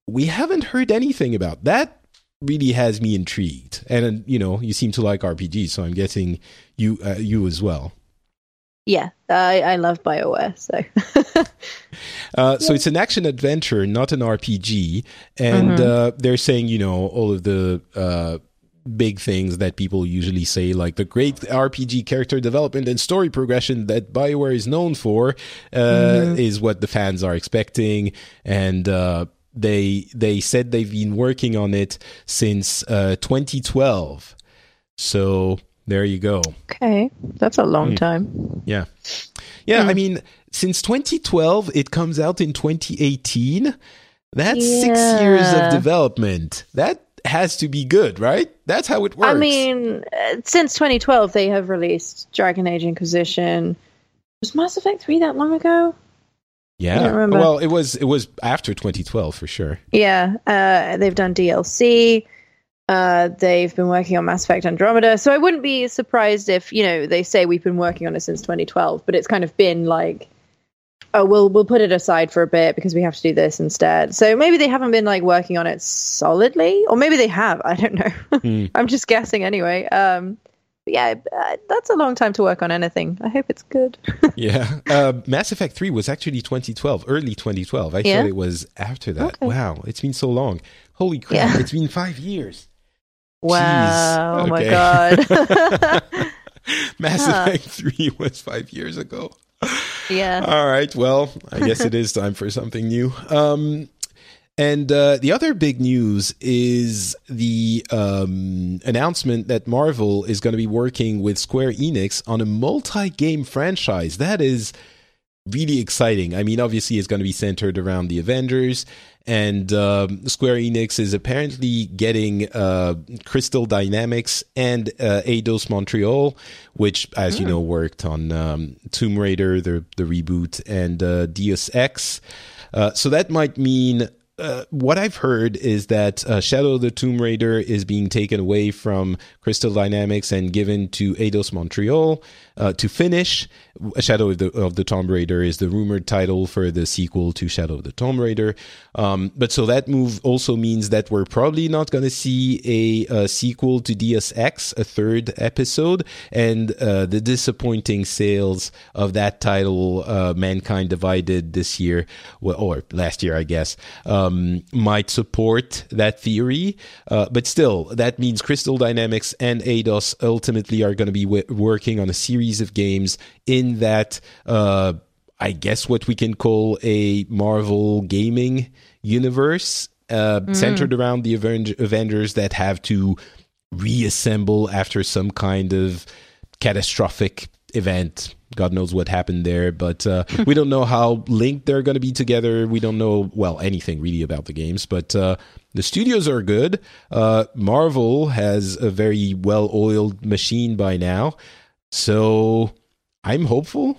[SPEAKER 1] we haven't heard anything about. That really has me intrigued. And uh, you know, you seem to like RPGs, so I'm guessing you uh, you as well.
[SPEAKER 2] Yeah, I, I love Bioware, so (laughs)
[SPEAKER 1] Uh, so it's an action adventure, not an RPG, and uh, they're saying you know all of the uh, big things that people usually say, like the great RPG character development and story progression that Bioware is known for, uh, is what the fans are expecting, and. Uh, they they said they've been working on it since uh, 2012. So there you go.
[SPEAKER 2] okay, that's a
[SPEAKER 1] Hmm.
[SPEAKER 2] long time.
[SPEAKER 1] Yeah. Yeah, I mean, since 2012, it comes out in 2018. That's six years of development. That has to be good, right? That's how it works.
[SPEAKER 2] I mean, uh, since 2012, they have released Dragon Age Inquisition. Was Mass Effect 3 that long ago?
[SPEAKER 1] yeah.
[SPEAKER 2] don't remember.
[SPEAKER 1] Well, it was it was after 2012 for sure.
[SPEAKER 2] Yeah, uh, they've done DLC. Uh, they've been working on Mass Effect Andromeda. So I wouldn't be surprised if, you know, they say we've been working on it since 2012, but it's kind of been like, oh, we'll we'll put it aside for a bit because we have to do this instead. So maybe they haven't been like working on it solidly, or maybe they have. (laughs) I don't know.
[SPEAKER 1] Hmm. (laughs)
[SPEAKER 2] I'm just guessing anyway. Um, but yeah, uh, that's a long time to work on anything. I hope it's good. (laughs)
[SPEAKER 1] Yeah. Uh, Mass Effect 3 was actually 2012, early 2012. I
[SPEAKER 2] Yeah?
[SPEAKER 1] thought it was after that.
[SPEAKER 2] Okay.
[SPEAKER 1] Wow, it's been so long. Holy crap,
[SPEAKER 2] Yeah.
[SPEAKER 1] it's been five years.
[SPEAKER 2] Wow! Oh my god! (laughs)
[SPEAKER 1] Mass
[SPEAKER 2] Huh.
[SPEAKER 1] Effect 3 was five years ago.
[SPEAKER 2] yeah.
[SPEAKER 1] All right. Well, I guess it is time for something new. Um, and uh, the other big news is the um, announcement that Marvel is going to be working with Square Enix on a multi game franchise. That is really exciting. I mean, obviously, it's going to be centered around the Avengers. And um, Square Enix is apparently getting uh, Crystal Dynamics and uh, Eidos Montreal, which, as you know, worked on um, Tomb Raider, the the reboot, and uh, Deus Ex. Uh, so that might mean uh, what I've heard is that uh, Shadow of the Tomb Raider is being taken away from Crystal Dynamics and given to Eidos Montreal uh, to finish. Shadow of the, of the Tomb Raider is the rumored title for the sequel to Shadow of the Tomb Raider. Um, but so that move also means that we're probably not going to see a, uh sequel to Deus Ex, a third episode, and uh, the disappointing sales of that title, uh, Mankind Divided, this year, well, or last year, I guess, um, might support that theory. Uh, but still, that means Crystal Dynamics and Eidos ultimately are going to be w- working on a series of games in that. Uh, I guess what we can call a Marvel gaming universe uh, centered around the Aven- Avengers that have to reassemble after some kind of catastrophic event. God knows what happened there, but uh, (laughs) we don't know how linked they're going to be together. We don't know, well, anything really about the games, but uh, the studios are good. Uh, Marvel has a very well oiled machine by now. So I'm hopeful.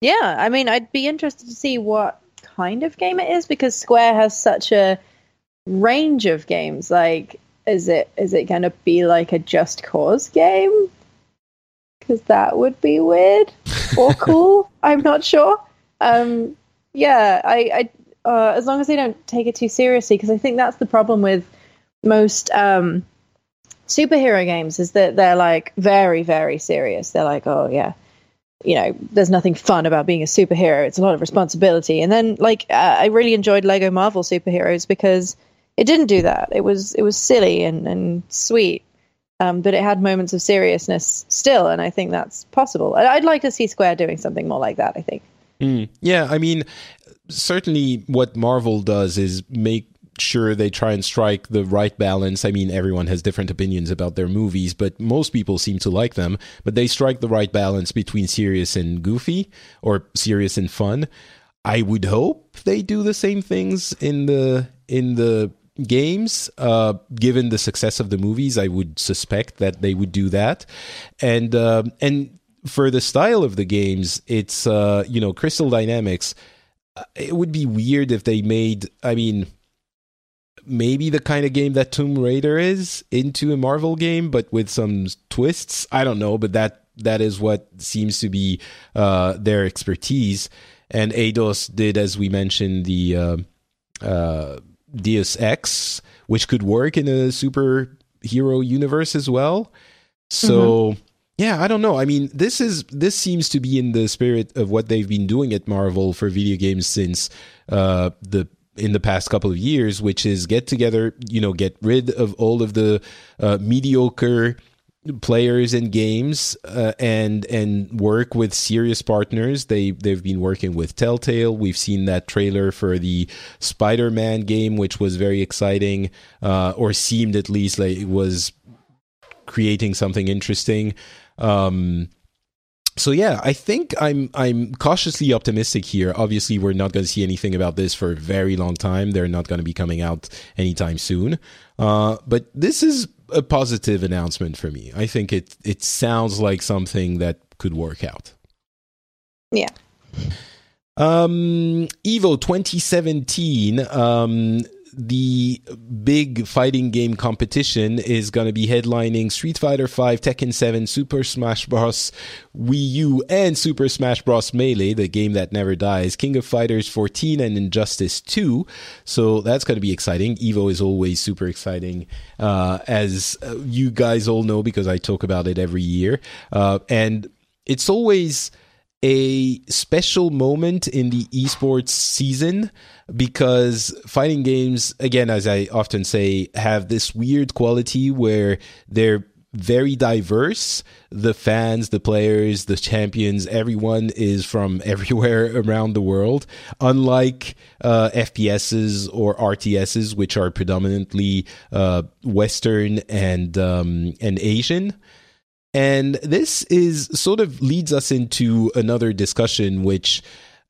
[SPEAKER 2] Yeah, I mean, I'd be interested to see what kind of game it is because Square has such a range of games. Like, is it is it going to be like a Just Cause game? Because that would be weird or (laughs) cool. I'm not sure. Um, yeah, I, I uh, as long as they don't take it too seriously, because I think that's the problem with most um, superhero games is that they're like very very serious. They're like, oh yeah, you know, there's nothing fun about being a superhero. It's a lot of responsibility. And then, like, uh, I really enjoyed Lego Marvel superheroes because it didn't do that. It was it was silly and and sweet, um, but it had moments of seriousness still, and I think that's possible. I'd like to see Square doing something more like that. I think.
[SPEAKER 1] Mm. Yeah, I mean, certainly what Marvel does is make sure they try and strike the right balance. I mean, everyone has different opinions about their movies, but most people seem to like them. But they strike the right balance between serious and goofy, or serious and fun. I would hope they do the same things in the in the games. Uh, given the success of the movies, I would suspect that they would do that, and uh, and for the style of the games, it's uh, you know Crystal Dynamics. Uh, it would be weird if they made. I mean, maybe the kind of game that Tomb Raider is into a Marvel game, but with some twists. I don't know, but that that is what seems to be uh, their expertise. And Eidos did, as we mentioned, the uh, uh, Deus Ex, which could work in a superhero universe as well. So. Mm-hmm. Yeah, I don't know. I mean, this is this seems to be in the spirit of what they've been doing at Marvel for video games since uh, the in the past couple of years, which is get together, you know, get rid of all of the uh, mediocre players and games uh, and and work with serious partners. They they've been working with Telltale. We've seen that trailer for the Spider-Man game, which was very exciting, uh, or seemed at least like it was creating something interesting. Um, so yeah, I think I'm I'm cautiously optimistic here. Obviously, we're not going to see anything about this for a very long time. They're not going to be coming out anytime soon. Uh, but this is a positive announcement for me. I think it it sounds like something that could work out.
[SPEAKER 2] Yeah.
[SPEAKER 1] Um, Evo 2017. Um, the big fighting game competition is going to be headlining Street Fighter V, Tekken 7, Super Smash Bros. Wii U, and Super Smash Bros. Melee, the game that never dies, King of Fighters 14, and Injustice 2. So that's going to be exciting. Evo is always super exciting, uh, as uh, you guys all know because I talk about it every year. Uh, and it's always a special moment in the esports season because fighting games, again, as I often say, have this weird quality where they're very diverse. The fans, the players, the champions, everyone is from (laughs) everywhere around the world. Unlike uh, FPSs or RTSs, which are predominantly uh, Western and um, and Asian. And this is sort of leads us into another discussion, which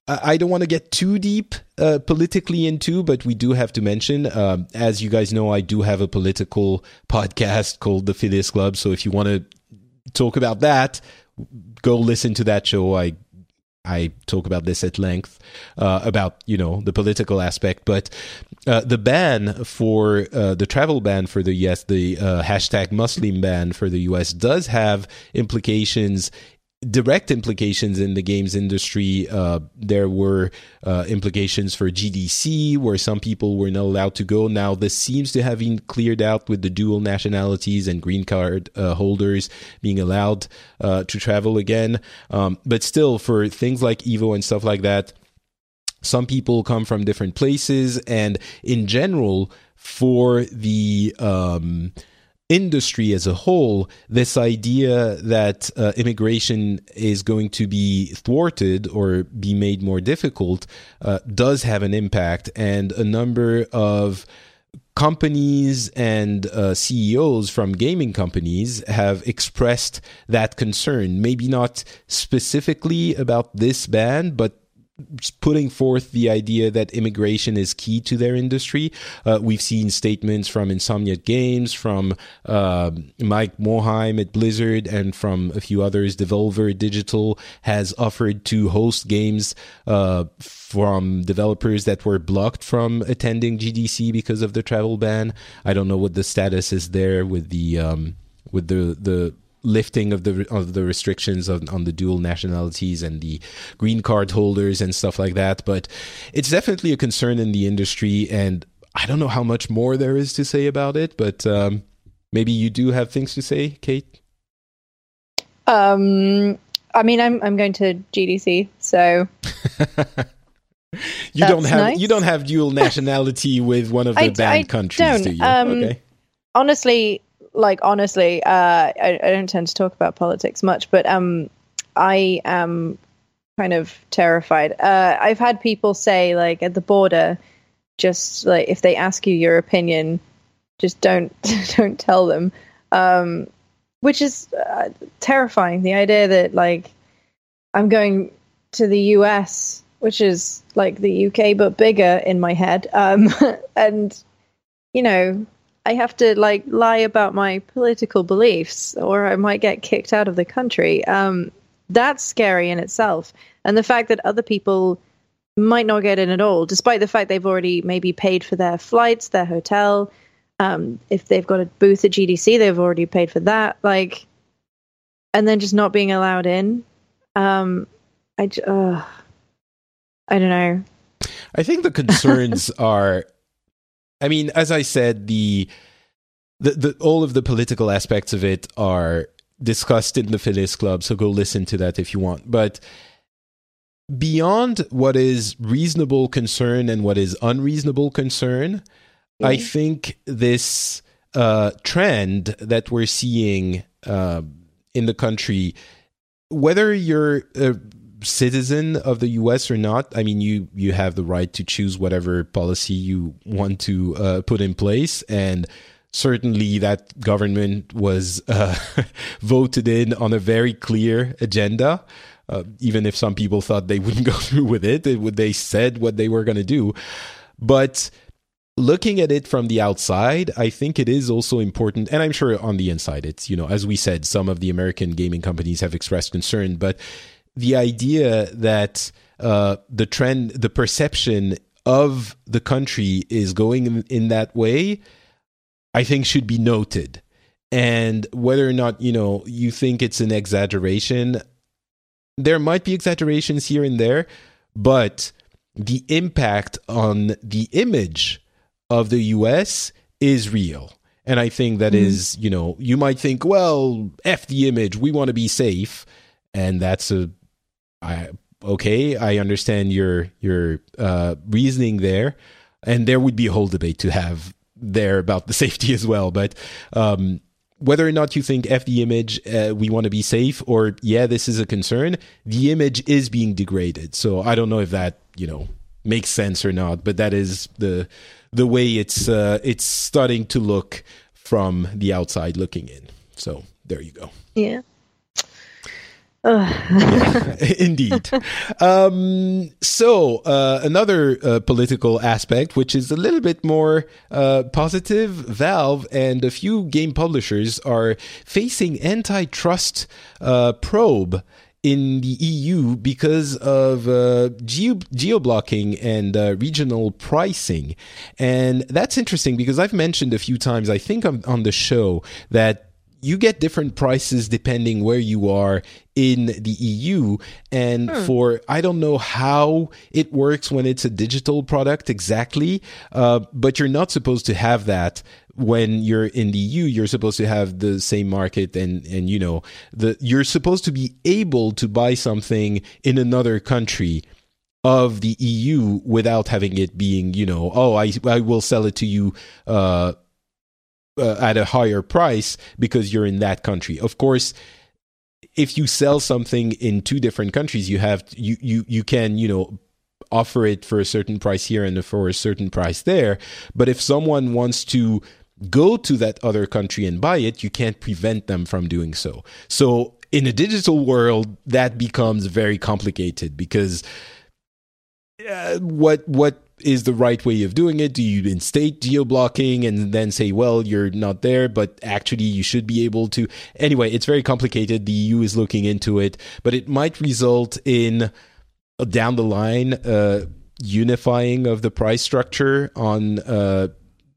[SPEAKER 1] I don't want to get too deep uh, politically into, but we do have to mention, uh, as you guys know, I do have a political podcast called the Phileas Club. So if you want to talk about that, go listen to that show. I I talk about this at length uh, about you know the political aspect, but uh, the ban for uh, the travel ban for the US, the uh, hashtag Muslim ban for the US, does have implications direct implications in the games industry. Uh, there were uh, implications for GDC, where some people were not allowed to go. Now, this seems to have been cleared out with the dual nationalities and green card holders being allowed to travel again. Um, but still, for things like Evo and stuff like that, some people come from different places, and in general, for the um, industry as a whole, this idea that uh, immigration is going to be thwarted or be made more difficult uh, does have an impact. And a number of companies and uh, CEOs from gaming companies have expressed that concern. Maybe not specifically about this ban, but putting forth the idea that immigration is key to their industry. Uh, we've seen statements from Insomniac Games, from uh, Mike Morhaime at Blizzard, and from a few others. Devolver Digital has offered to host games uh, from developers that were blocked from attending GDC because of the travel ban. I don't know what the status is there with the um, with the the lifting of the of the restrictions on, on the dual nationalities and the green card holders and stuff like that. But it's definitely a concern in the industry, and I don't know how much more there is to say about it. But um, maybe you do have things to say, Kate.
[SPEAKER 2] Um, I mean, I'm I'm going to GDC, so (laughs)
[SPEAKER 1] you don't have
[SPEAKER 2] nice.
[SPEAKER 1] you don't have dual nationality (laughs) with one of the
[SPEAKER 2] I-
[SPEAKER 1] banned
[SPEAKER 2] I
[SPEAKER 1] countries,
[SPEAKER 2] don't.
[SPEAKER 1] do you?
[SPEAKER 2] Um,
[SPEAKER 1] okay.
[SPEAKER 2] honestly, like honestly, uh, I, I don't tend to talk about politics much, but um, I am kind of terrified. Uh, I've had people say like at the border, just like if they ask you your opinion, just don't (laughs) don't tell them, um, which is uh, terrifying. The idea that like I'm going to the U.S., which is like the UK but bigger in my head, um, (laughs) and you know I have to like lie about my political beliefs or I might get kicked out of the country. Um, that's scary in itself. And the fact that other people might not get in at all, despite the fact they've already maybe paid for their flights, their hotel. Um, if they've got a booth at GDC, they've already paid for that. Like, and then just not being allowed in. Um, I, uh, I don't know.
[SPEAKER 1] I think the concerns (laughs) are I mean, as I said, the, the the all of the political aspects of it are discussed in the Phileas Club, so go listen to that if you want. But beyond what is reasonable concern and what is unreasonable concern, I think this uh, trend that we're seeing uh, in the country, whether you're a citizen of the U.S. or not, I mean, you you have the right to choose whatever policy you want to uh, put in place, and certainly that government was uh, (laughs) voted in on a very clear agenda. Uh, even if some people thought they wouldn't (laughs) go through with it, they, they said what they were going to do. But looking at it from the outside, I think it is also important, and I'm sure on the inside, it's, you know, as we said, some of the American gaming companies have expressed concern, but the idea that uh, the trend, the perception of the country is going in, in that way, I think should be noted. And whether or not, you know, you think it's an exaggeration, there might be exaggerations here and there, but the impact on the image of the US is real. And I think that is, you know, you might think, well, F the image, we want to be safe. And that's a I okay, I understand your your uh reasoning there. And there would be a whole debate to have there about the (laughs) safety as well. But um whether or not you think F the image, uh, we want to be safe, or yeah, this is a concern, the image is being degraded. So I don't know if that, you know, makes sense or not, but that is the the way it's uh, it's starting to look from the outside looking in. So there you go.
[SPEAKER 2] Yeah. (laughs)
[SPEAKER 1] Indeed. Um, so, uh, another uh, political aspect, which is a little bit more uh, positive, Valve and a few game publishers are facing antitrust uh, probe in the EU because of uh, geo geo-blocking and uh, regional pricing. And that's interesting because I've mentioned a few times, I think on, on the show, that you get different prices depending where you are in the EU. And for, I don't know how it works when it's a digital product exactly, uh, but you're not supposed to have that when you're in the EU. You're supposed to have the same market and, and, you know, the, you're supposed to be able to buy something in another country of the EU without having it being, you know, oh, I, I will sell it to you, uh, uh, at a higher price because you're in that country. Of course, if you sell something in two different countries, you have you you you can you know offer it for a certain price here and for a certain price there. But if someone wants to go to that other country and buy it, you can't prevent them from doing so. So in a digital world, that becomes very complicated because uh, what what is the right way of doing it? Do you instate geo blocking and then say, well, you're not there, but actually you should be able to? Anyway, it's very complicated. The EU is looking into it, but it might result in uh, down the line uh, unifying of the price structure on uh,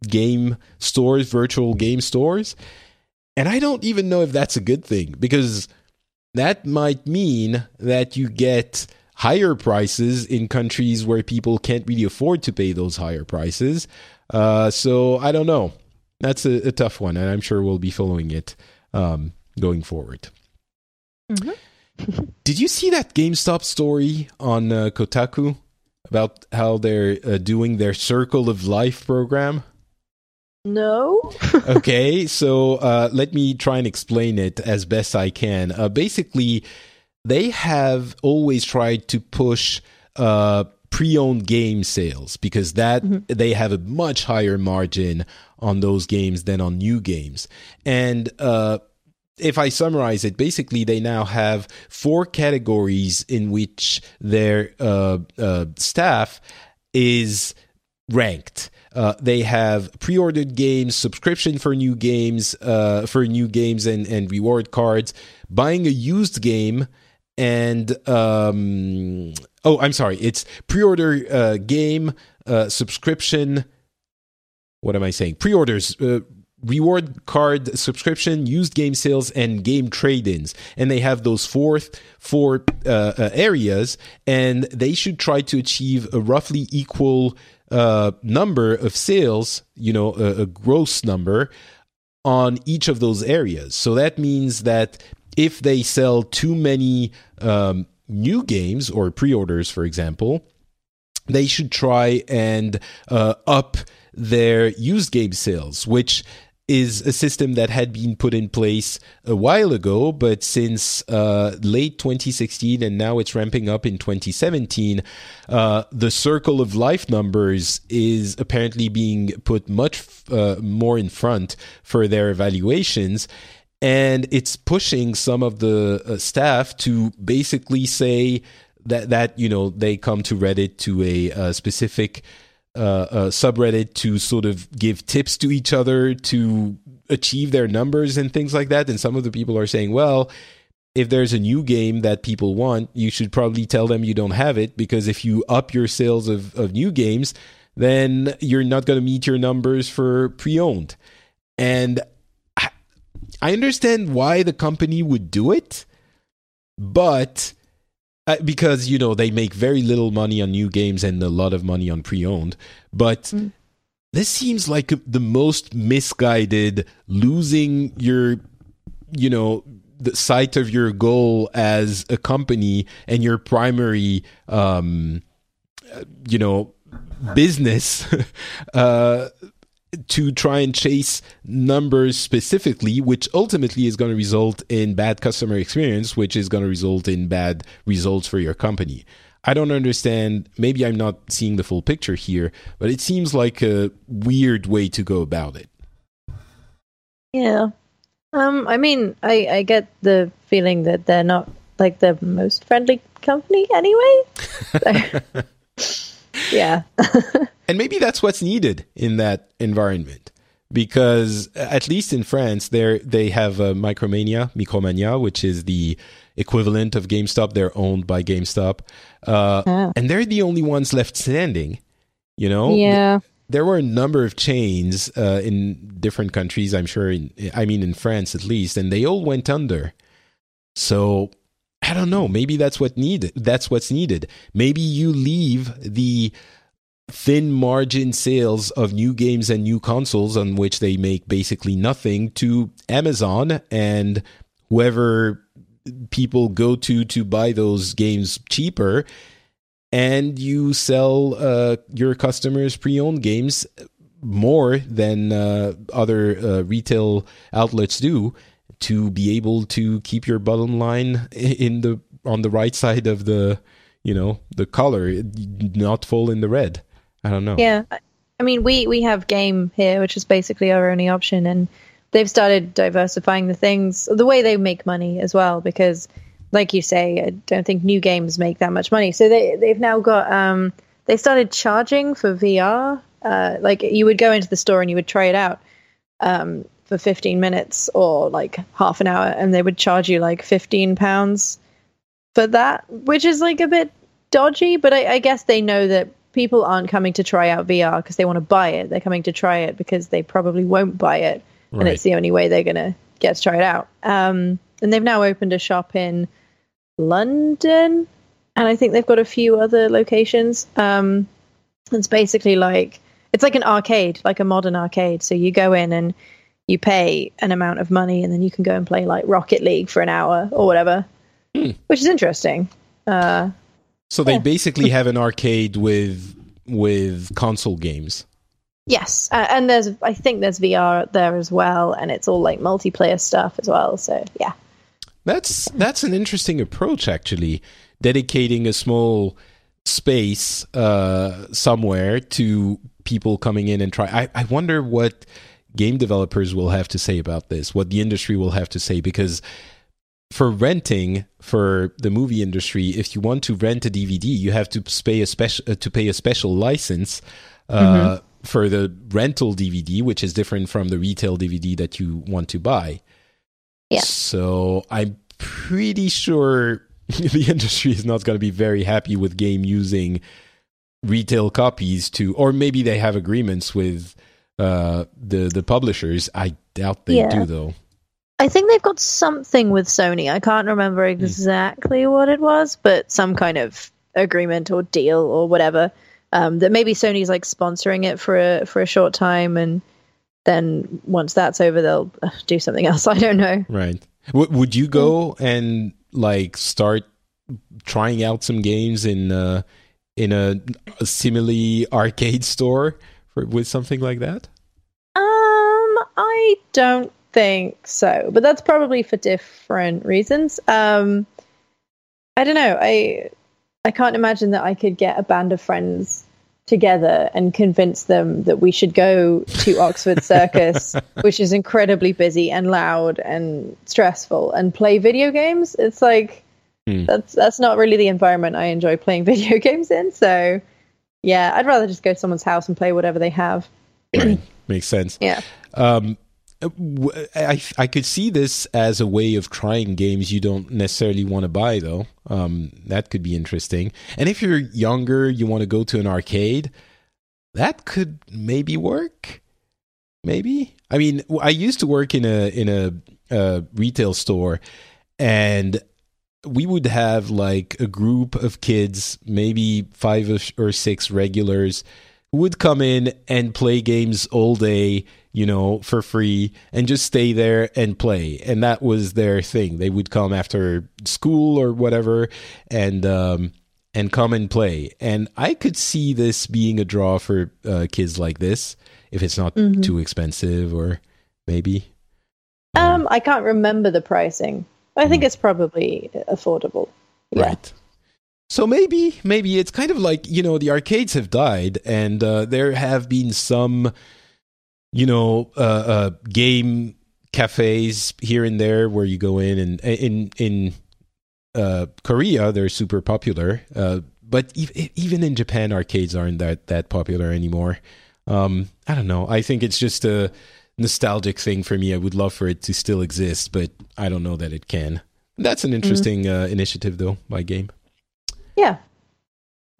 [SPEAKER 1] game stores, virtual game stores. And I don't even know if that's a good thing because that might mean that you get higher prices in countries where people can't really afford to pay those higher prices. Uh, so I don't know. That's a, a, tough one, and I'm sure we'll be following it um, going forward.
[SPEAKER 2] Mm-hmm. (laughs)
[SPEAKER 1] Did you see that GameStop story on uh, Kotaku about how they're uh, doing their Circle of Life program?
[SPEAKER 2] No. (laughs)
[SPEAKER 1] okay, so uh, let me try and explain it as best I can. Uh, basically, they have always tried to push uh, pre-owned game sales because that mm-hmm. they have a much higher margin on those games than on new games, and uh, if I summarize it, basically they now have four categories in which their uh, uh, staff is ranked. Uh, they have pre-ordered games, subscription for new games, uh, for new games and, and reward cards, buying a used game, and um, oh, I'm sorry, it's pre-order uh, game, uh, subscription. What am I saying? Pre-orders, Uh, reward card subscription, used game sales, and game trade-ins. And they have those four four uh, uh, areas, and they should try to achieve a roughly equal uh, number of sales. You know, a, a gross number on each of those areas. So that means that if they sell too many um, new games or pre-orders, for example, they should try and uh, up their used game sales, which is a system that had been put in place a while ago, but since uh, late 2016 and now it's ramping up in 2017, uh, the circle of life numbers is apparently being put much uh, more in front for their evaluations. And it's pushing some of the uh, staff to basically say that, that, you know, they come to Reddit to a, a specific uh, uh, subreddit to sort of give tips to each other to achieve their numbers and things like that. And some of the people are saying, well, if there's a new game that people want, you should probably tell them you don't have it because if you up your sales of, of new games, then you're not going to meet your numbers for pre owned. And I understand why the company would do it, but uh, because you know they make very little money on new games and a lot of money on pre-owned but mm. this seems like the most misguided losing your you know the sight of your goal as a company and your primary um you know business (laughs) uh to try and chase numbers specifically, which ultimately is going to result in bad customer experience, which is going to result in bad results for your company. I don't understand. Maybe I'm not seeing the full picture here, but it seems like a weird way to go about it.
[SPEAKER 2] Yeah. Um, I mean, I, I get the feeling that they're not like the most friendly company anyway. (laughs) (laughs) yeah. (laughs)
[SPEAKER 1] and maybe that's what's needed in that environment because at least in France, they they have a Micromania, Micromania, which is the equivalent of GameStop. They're owned by GameStop, uh, and they're the only ones left standing. You know,
[SPEAKER 2] yeah.
[SPEAKER 1] there were a number of chains uh, in different countries. I'm sure. In, I mean, in France at least, and they all went under. So I don't know. Maybe that's what needed. That's what's needed. Maybe you leave the thin margin sales of new games and new consoles on which they make basically nothing to Amazon and whoever people go to to buy those games cheaper and you sell uh, your customers pre-owned games more than uh, other uh, retail outlets do to be able to keep your bottom line in the on the right side of the you know the color not fall in the red I don't know.
[SPEAKER 2] Yeah. I mean, we, we have game here, which is basically our only option. And they've started diversifying the things, the way they make money as well, because like you say, I don't think new games make that much money. So they, they've now got, um, they started charging for VR. Uh, like you would go into the store and you would try it out um, for 15 minutes or like half an hour, and they would charge you like 15 pounds for that, which is like a bit dodgy. But I, I guess they know that people aren't coming to try out VR because they want to buy it. They're coming to try it because they probably won't buy it, right. and it's the only way they're going to get to try it out. Um, and they've now opened a shop in London, and I think they've got a few other locations. Um, it's basically like it's like an arcade, like a modern arcade. So you go in and you pay an amount of money, and then you can go and play like Rocket League for an hour or whatever. which is interesting. Uh,
[SPEAKER 1] so they basically have an arcade with with console games.
[SPEAKER 2] yes, uh, and there's I think there's VR there as well, and it's all like multiplayer stuff as well. So yeah,
[SPEAKER 1] That's that's an interesting approach, actually. Dedicating a small space uh, somewhere to people coming in and try. I, I wonder what game developers will have to say about this. What the industry will have to say because for renting for the movie industry, if you want to rent a DVD, you have to pay a special uh, to pay a special license. Uh, For the rental DVD, which is different from the retail DVD that you want to buy.
[SPEAKER 2] Yeah.
[SPEAKER 1] So I'm pretty sure (laughs) the industry is not going to be very happy with game using retail copies to, or maybe they have agreements with uh, the the publishers. I doubt they
[SPEAKER 2] Yeah.
[SPEAKER 1] do though.
[SPEAKER 2] I think they've got something with Sony. I can't remember exactly what it was, but some kind of agreement or deal or whatever. Um, that maybe Sony's like sponsoring it for a for a short time, and then once that's over, they'll uh, do something else. (laughs) I don't know.
[SPEAKER 1] Right. W- would you go and like start trying out some games in uh, in a, a simile arcade store with something like that?
[SPEAKER 2] Um, I don't think so, but that's probably for different reasons. Um, I don't know. I I can't imagine that I could get a band of friends together and convince them that we should go to Oxford Circus, (laughs) which is incredibly busy and loud and stressful, and play video games. It's like
[SPEAKER 1] Hmm.
[SPEAKER 2] that's that's not really the environment I enjoy playing (laughs) video games in. So yeah, I'd rather just go to someone's house and play whatever they have.
[SPEAKER 1] Right. (clears throat) Makes sense.
[SPEAKER 2] Yeah.
[SPEAKER 1] Um, I I could see this as a way of trying games you don't necessarily want to buy, though. Um, that could be interesting. And if you're younger, you want to go to an arcade, that could maybe work. Maybe. I mean, I used to work in a in a uh, retail store, and we would have like a group of kids, maybe five or- six regulars, who would come in and play games all day, you know, for free and just stay there and play. And that was their thing. They would come after school or whatever and um and come and play. And I could see this being a draw for uh, kids like this if it's not too expensive or maybe.
[SPEAKER 2] Um, I can't remember the pricing. I think it's probably affordable. Yeah.
[SPEAKER 1] Right. So maybe, maybe it's kind of like you know the arcades have died, and uh, there have been some, you know, uh, uh, game cafes here and there where you go in, and in in uh, Korea they're super popular, uh, but ev- even in Japan arcades aren't that that popular anymore. Um, I don't know. I think it's just a nostalgic thing for me. I would love for it to still exist, but I don't know that it can. That's an interesting uh, initiative, though, by game.
[SPEAKER 2] Yeah.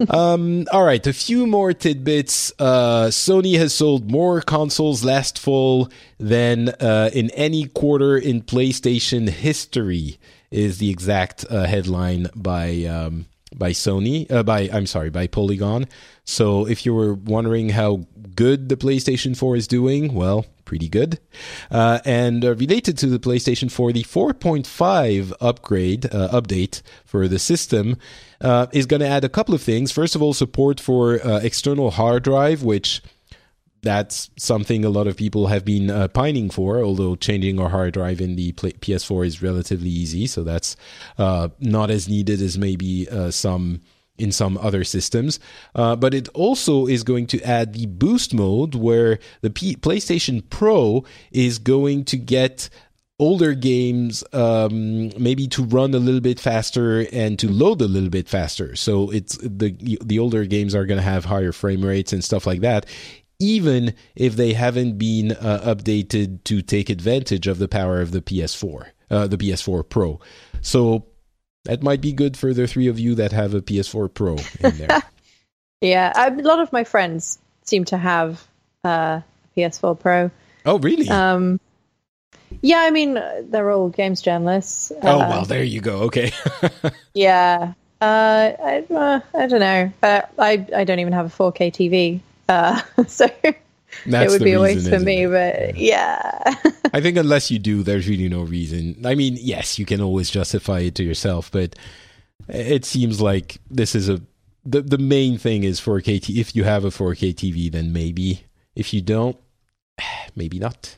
[SPEAKER 2] (laughs)
[SPEAKER 1] um, all right, a few more tidbits. Uh, Sony has sold more consoles last fall than uh, in any quarter in PlayStation history. Is the exact uh, headline by um, by Sony? Uh, by I'm sorry, by Polygon. So if you were wondering how good the PlayStation 4 is doing, well, pretty good. Uh, and uh, related to the PlayStation 4, the 4.5 upgrade uh, update for the system uh, is going to add a couple of things. First of all, support for uh, external hard drive, which that's something a lot of people have been uh, pining for. Although changing our hard drive in the PS4 is relatively easy, so that's uh, not as needed as maybe uh, some in some other systems. Uh, but it also is going to add the boost mode where the P- PlayStation Pro is going to get older games um, maybe to run a little bit faster and to load a little bit faster. So it's the the older games are going to have higher frame rates and stuff like that. Even if they haven't been uh, updated to take advantage of the power of the PS4, uh, the PS4 Pro, so that might be good for the three of you that have a PS4 Pro in there. (laughs)
[SPEAKER 2] Yeah. I, a lot of my friends seem to have uh, PS4 Pro.
[SPEAKER 1] oh, really?
[SPEAKER 2] Um, yeah, I mean, they're all games journalists.
[SPEAKER 1] oh,
[SPEAKER 2] Uh,
[SPEAKER 1] well, there you go. Okay. (laughs)
[SPEAKER 2] Yeah. Uh, I, uh, I don't know. Uh, I I don't even have a 4K TV. Uh, (laughs) so it would be a waste for me. It? But yeah,
[SPEAKER 1] I think unless you do, there's really no reason. I mean, yes, you can always justify it to yourself, but it seems like this is a the the main thing is 4K. T- if you have a 4K TV, then maybe. If you don't, (sighs) maybe not.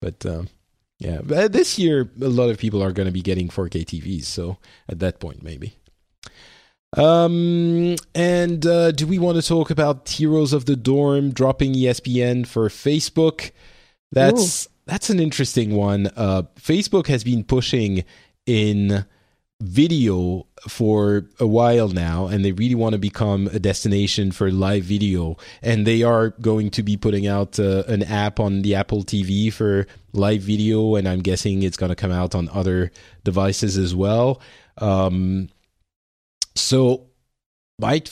[SPEAKER 1] But um, yeah, but this year a lot of people are going to be getting 4K TVs, so at that point, maybe. Um, and uh, do we want to talk about Heroes of the Dorm dropping ESPN for Facebook? That's Ooh. that's an interesting one. Uh, Facebook has been pushing in video for a while now and they really want to become a destination for live video and they are going to be putting out uh, an app on the Apple TV for live video and I'm guessing it's going to come out on other devices as well um, so I,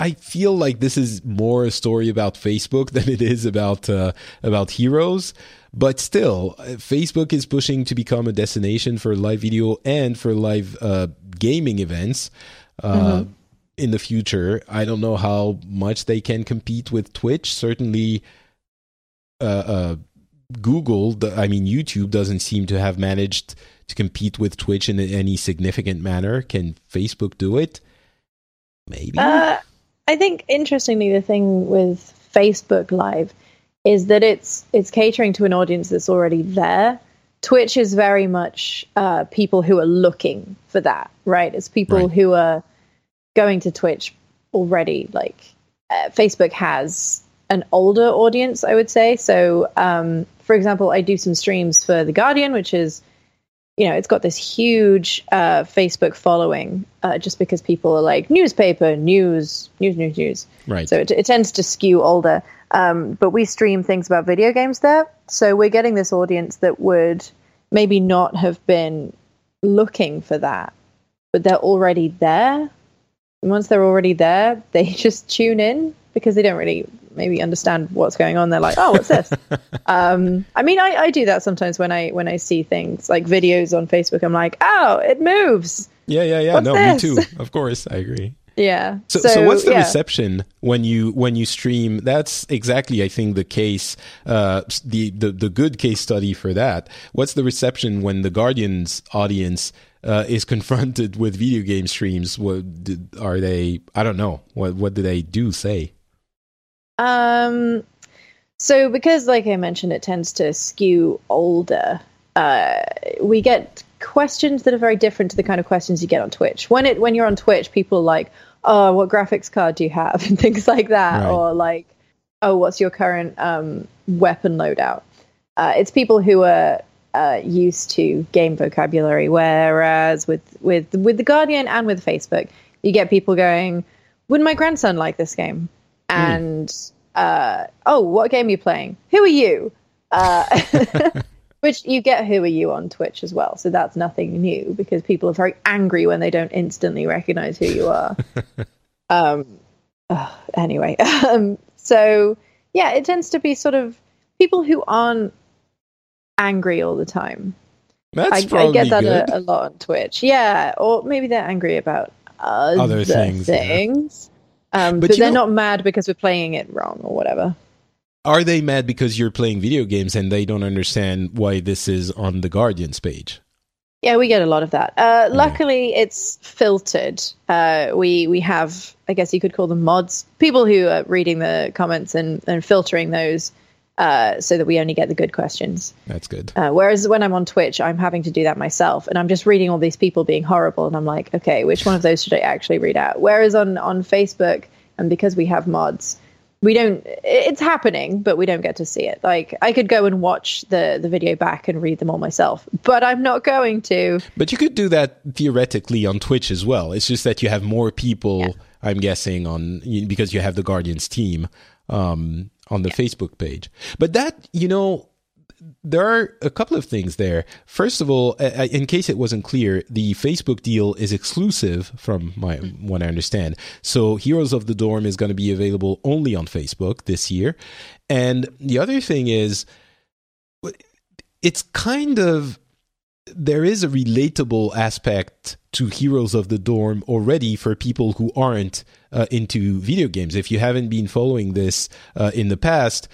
[SPEAKER 1] I feel like this is more a story about Facebook than it is about uh, about heroes but still, Facebook is pushing to become a destination for live video and for live uh, gaming events. Uh, mm-hmm. In the future, I don't know how much they can compete with Twitch. Certainly, uh, uh, Google, I mean, YouTube doesn't seem to have managed to compete with Twitch in any significant manner. Can Facebook do it? Maybe.
[SPEAKER 2] Uh, I think interestingly, the thing with Facebook Live is that it's it's catering to an audience that's already there. Twitch is very much uh, people who are looking for that, right? It's people right. who are going to Twitch already. Like uh, Facebook has an older audience, I would say. So, um, for example, I do some streams for The Guardian, which is, you know, it's got this huge uh, Facebook following uh, just because people are like newspaper, news, news, news, news.
[SPEAKER 1] Right.
[SPEAKER 2] So it, it tends to skew older. Um, but we stream things about video games there. So we're getting this audience that would maybe not have been looking for that, but they're already there. And once they're already there, they (laughs) just tune in because they don't really maybe understand what's going on. They're like, "Oh, what's this?" (laughs) um, I mean, I, I do that sometimes when I when I see things like videos on Facebook. I'm like, "Oh, it moves."
[SPEAKER 1] Yeah, yeah, yeah. What's no, this? me too. (laughs) Of course, I agree.
[SPEAKER 2] Yeah.
[SPEAKER 1] So, so, so what's the yeah. reception when you when you stream? That's exactly, I think, the case. Uh, the, the the good case study for that. What's the reception when the Guardians audience uh, is (laughs) confronted with video game streams? What did, are they? I don't know. What what do they do? Say.
[SPEAKER 2] Um. So because, like I mentioned, it tends to skew older. Uh, we get questions that are very different to the kind of questions you get on Twitch. When it when you're on Twitch, people are like, "Oh, what graphics card do you have?" (laughs) and things like that, right. or like, "Oh, what's your current um, weapon loadout?" Uh, it's people who are uh, used to game vocabulary, whereas with with with the Guardian and with Facebook, you get people going, "Wouldn't my grandson like this game?" Mm. And uh, "Oh, what game are you playing? Who are you?" Uh, (laughs) Which you get who are you on Twitch as well. So that's nothing new because people are very angry when they don't instantly recognize who you are. (laughs) um, uh, anyway, (laughs) um, so yeah, it tends to be sort of people who aren't angry all the time.
[SPEAKER 1] That's
[SPEAKER 2] I,
[SPEAKER 1] I
[SPEAKER 2] get that
[SPEAKER 1] a,
[SPEAKER 2] a, lot on Twitch. Yeah, or maybe they're angry about other, other things. things. Yeah. Um, but, but they're know, not mad because we're playing it wrong or whatever.
[SPEAKER 1] Are they mad because you're playing video games and they don't understand why this is on the Guardian's page?
[SPEAKER 2] Yeah, we get a lot of that. Uh, luckily, it's filtered. Uh, we we have, I guess you could call them mods, people who are reading the comments and, and filtering those uh, so that we only get the good questions.
[SPEAKER 1] That's good.
[SPEAKER 2] Uh, whereas when I'm on Twitch, I'm having to do that myself, and I'm just reading all these people being horrible, and I'm like, okay, which one of those should I actually read out? Whereas on on Facebook, and because we have mods, we don't it's happening but we don't get to see it like i could go and watch the the video back and read them all myself but i'm not going to
[SPEAKER 1] but you could do that theoretically on twitch as well it's just that you have more people yeah. i'm guessing on because you have the guardians team um, on the yeah. facebook page but that you know there are a couple of things there. First of all, in case it wasn't clear, the Facebook deal is exclusive from my hmm. what I understand. So Heroes of the Dorm is going to be available only on Facebook this year. And the other thing is it's kind of there is a relatable aspect to Heroes of the Dorm already for people who aren't uh, into video games. If you haven't been following this uh, in the past,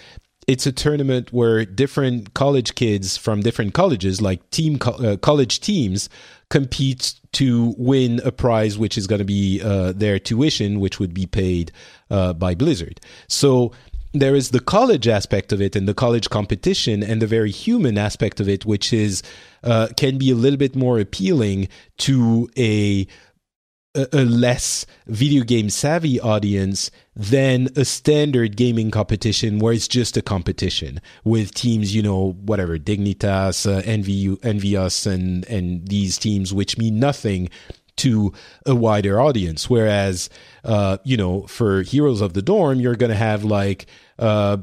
[SPEAKER 1] it's a tournament where different college kids from different colleges, like team co- uh, college teams, compete to win a prize, which is going to be uh, their tuition, which would be paid uh, by Blizzard. So there is the college aspect of it and the college competition, and the very human aspect of it, which is uh, can be a little bit more appealing to a a, less video game savvy audience than a standard gaming competition where it's just a competition with teams, you know, whatever, Dignitas, uh, Envy, EnVyUs, and, and these teams, which mean nothing to a wider audience. Whereas, uh, you know, for Heroes of the Dorm, you're going to have like, uh,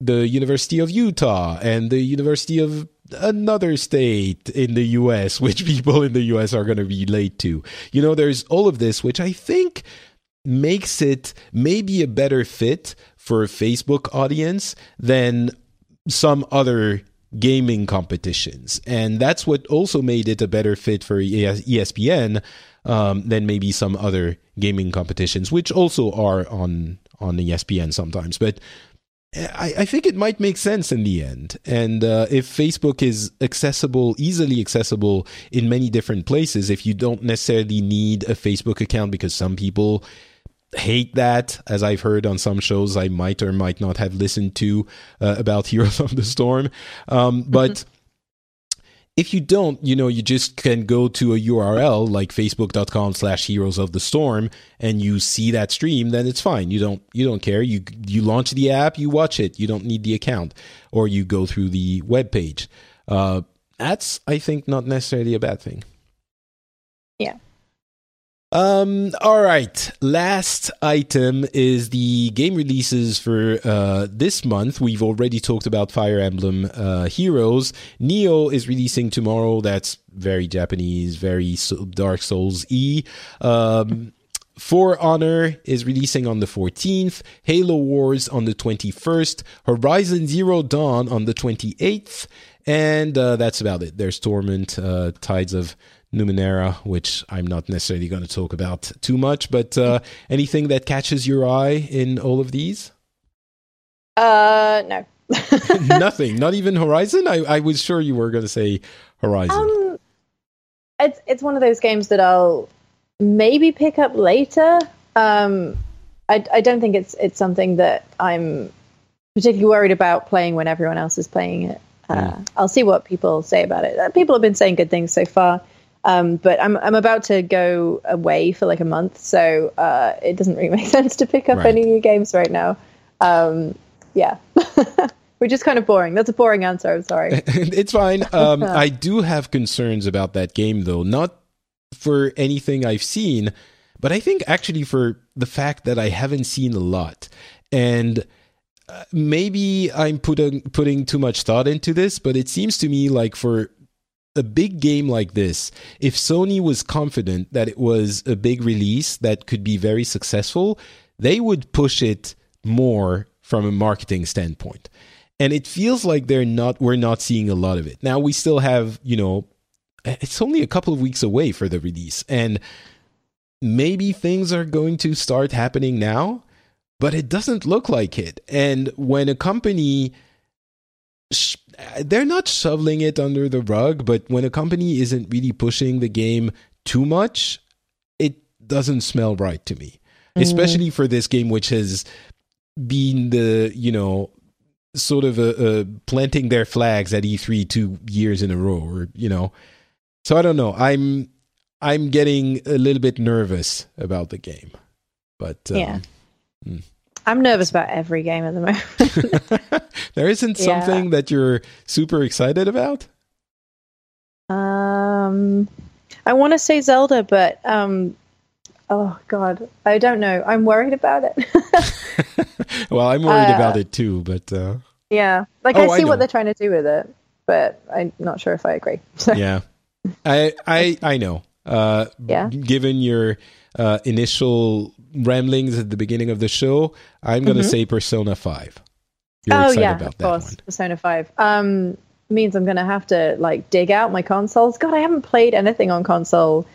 [SPEAKER 1] the University of Utah and the University of another state in the US, (laughs) which people in the US are going to relate to. You know, there's all of this, which I think makes it maybe a better fit for a Facebook audience than some other gaming competitions. And that's what also made it a better fit for ESPN um, than maybe some other gaming competitions, which also are on on ESPN sometimes. But I, I, think it might make sense in the end. And uh, if Facebook is accessible, easily accessible in many different places, if you don't necessarily need a Facebook account, because some people hate that, as I've heard on some shows I might or might not have listened to uh, about (laughs) Heroes of the Storm. Um, but. Mm-hmm if you don't, you know, you just can go to a URL like facebook.com slash heroes of the storm and you see that stream, then it's fine. You don't you don't care. You you launch the app, you watch it. You don't need the account. Or you go through the web page. Uh, that's I think not necessarily a bad thing.
[SPEAKER 2] Yeah.
[SPEAKER 1] Um, all right. Last item is the game releases for uh, this month. We've already talked about Fire Emblem uh, Heroes. Nioh is releasing tomorrow. That's very Japanese, very Dark Souls E. Um, For Honor is releasing on the 14th, Halo Wars on the 21st, Horizon Zero Dawn on the 28th, and uh, that's about it. There's Torment, uh, Tides of Numenera, which I'm not necessarily going to talk about too much, but uh, anything that catches your eye in all of these?
[SPEAKER 2] Uh, no. (laughs)
[SPEAKER 1] Nothing. (laughs) Not even Horizon. I, I was sure you were going to say Horizon. Um,
[SPEAKER 2] it's it's one of those games that I'll maybe pick up later. Um, I I don't think it's it's something that I'm particularly worried about playing when everyone else is playing it. Uh, mm. I'll see what people say about it. Uh, people have been saying good things so far. Um, but I'm I'm about to go away for like a month, so uh, it doesn't really (laughs) make sense to pick up right. any new games right now. Um, yeah. (laughs) Which is kind of boring. That's a boring answer. I'm sorry. (laughs)
[SPEAKER 1] it's fine. Um, I do have concerns about that game, though. Not for anything I've seen, but I think actually for the fact that I haven't seen a lot. And uh, maybe I'm putting putting too much thought into this, but it seems to me like for a big game like this, if Sony was confident that it was a big release that could be very successful, they would push it more from a marketing standpoint. And it feels like they're not we're not seeing a lot of it. Now we still have, you know, it's only a couple of weeks away for the release and maybe things are going to start happening now, but it doesn't look like it. And when a company they're not shoveling it under the rug, but when a company isn't really pushing the game too much, it doesn't smell right to me. Mm. Especially for this game, which has been the, you know, sort of a, a planting their flags at E3 two years in a row, or, you know. So I don't know. I'm I'm getting a little bit nervous about the game. But um,
[SPEAKER 2] yeah. Mm. I'm nervous about every game at the
[SPEAKER 1] moment. (laughs) there isn't something yeah. that you're super excited about?
[SPEAKER 2] Um, I want to say Zelda, but um, oh god, I don't know. I'm worried about it. (laughs) (laughs)
[SPEAKER 1] well, I'm worried uh, about it too, but uh...
[SPEAKER 2] yeah, like oh, I see I what they're trying to do with it, but I'm not sure if I agree.
[SPEAKER 1] yeah, I I I know. Uh, yeah. Given your uh, initial ramblings at the beginning of the show, I'm going to mm-hmm. say Persona 5.
[SPEAKER 2] You're oh, yeah, of course. One. Persona 5. Um, means I'm going to have to like dig out my consoles. God, I haven't played anything on console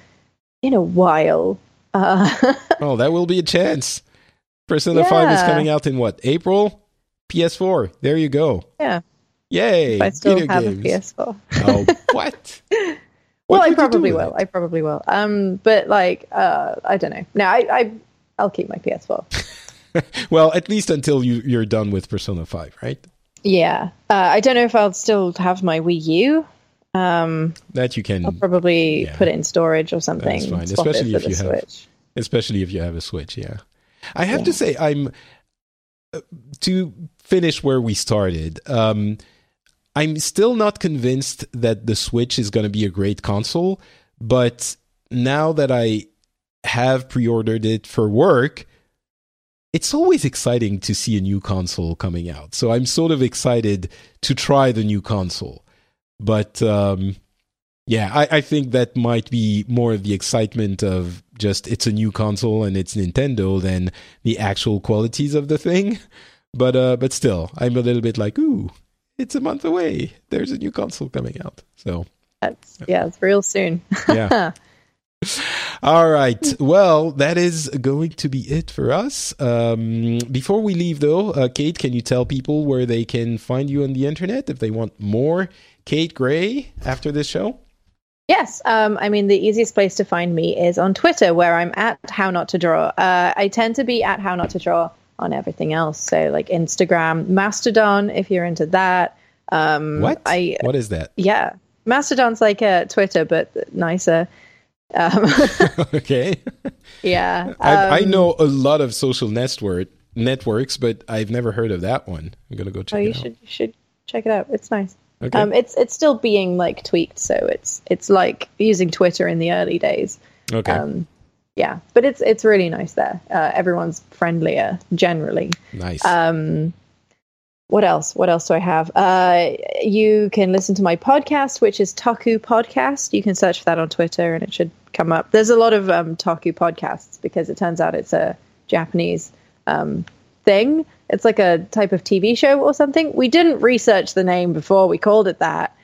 [SPEAKER 2] in a while. Uh, (laughs)
[SPEAKER 1] oh, that will be a chance. Persona yeah. 5 is coming out in what, April? PS4. There you go.
[SPEAKER 2] Yeah.
[SPEAKER 1] Yay!
[SPEAKER 2] If I still
[SPEAKER 1] video
[SPEAKER 2] have
[SPEAKER 1] games.
[SPEAKER 2] a PS4.
[SPEAKER 1] Oh, (laughs) what?
[SPEAKER 2] well, I
[SPEAKER 1] would you do
[SPEAKER 2] probably will.
[SPEAKER 1] it?
[SPEAKER 2] I probably will. Um, but like, uh, I don't know. No, I, I, I'll keep my PS4. (laughs)
[SPEAKER 1] well, at least until you, you're done with Persona 5, right?
[SPEAKER 2] yeah. Uh, I don't know if I'll still have my Wii U. Um,
[SPEAKER 1] That you can,
[SPEAKER 2] I'll probably
[SPEAKER 1] Yeah.
[SPEAKER 2] put it in storage or something.
[SPEAKER 1] That's fine, especially if you have-
[SPEAKER 2] Switch.
[SPEAKER 1] especially if you have a Switch. Yeah, I have to say, I'm uh, to finish where we started. Um, I'm still not convinced that the Switch is going to be a great console, but now that I have pre-ordered it for work, it's always exciting to see a new console coming out. So I'm sort of excited to try the new console. But um, yeah, I, I think that might be more of the excitement of just it's a new console and it's Nintendo than the actual qualities of the thing. (laughs) But uh, but still, I'm a little bit like, ooh, it's a month away. There's a new console coming out. So
[SPEAKER 2] That's, yeah, it's real soon.
[SPEAKER 1] yeah. (laughs) All right. Well, that is going to be it for us. Um, before we leave, though, uh, Kate, can you tell people where they can find you on the internet if they want more Kate Gray after this show?
[SPEAKER 2] Yes, um, I mean the easiest place to find me is on Twitter, where I'm at How Not to Draw. Uh, I tend to be at How Not to Draw on everything else, so like Instagram, Mastodon, if you're into that. Um,
[SPEAKER 1] What?
[SPEAKER 2] I
[SPEAKER 1] what is that?
[SPEAKER 2] yeah, Mastodon's like uh, Twitter but nicer. Um, (laughs)
[SPEAKER 1] okay.
[SPEAKER 2] yeah,
[SPEAKER 1] I, I
[SPEAKER 2] um,
[SPEAKER 1] know a lot of social network networks, but I've never heard of that one. I'm gonna go check
[SPEAKER 2] Oh, you
[SPEAKER 1] it out.
[SPEAKER 2] should you should check it out. It's nice.
[SPEAKER 1] Okay.
[SPEAKER 2] Um, it's it's still being like tweaked, so it's it's like using Twitter in the early days.
[SPEAKER 1] okay.
[SPEAKER 2] Um, yeah, but it's it's really nice there. Uh, everyone's friendlier generally.
[SPEAKER 1] nice.
[SPEAKER 2] Um, what else? What else do I have? Uh, you can listen to my podcast, which is Taku Podcast. You can search for that on Twitter, and it should come up. There's a lot of um, Taku podcasts because it turns out it's a Japanese um, thing. It's like a type of TV show or something. We didn't research the name before we called it that,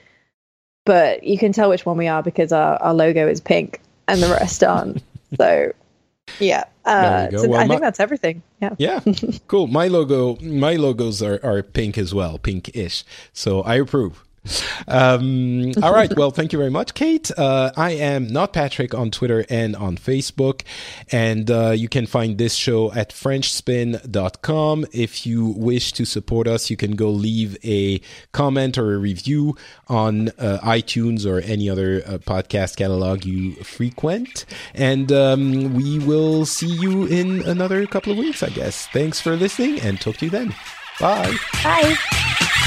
[SPEAKER 2] but you can tell which one we are because our, our logo is pink and the rest aren't. (laughs) so, yeah. Uh, so
[SPEAKER 1] Well,
[SPEAKER 2] I
[SPEAKER 1] my-
[SPEAKER 2] think that's everything. Yeah.
[SPEAKER 1] Yeah, (laughs) cool. My logo, my logos are, are pink as well, pink-ish. So I approve. Um, all right. Well, thank you very much, Kate. Uh, I am not Patrick on Twitter and on Facebook, and uh, you can find this show at FrenchSpin.com. If you wish to support us, you can go leave a comment or a review on uh, iTunes or any other uh, podcast catalog you frequent, and um, we will see you in another couple of weeks, I guess. Thanks for listening, and talk to you then. Bye.
[SPEAKER 2] Bye.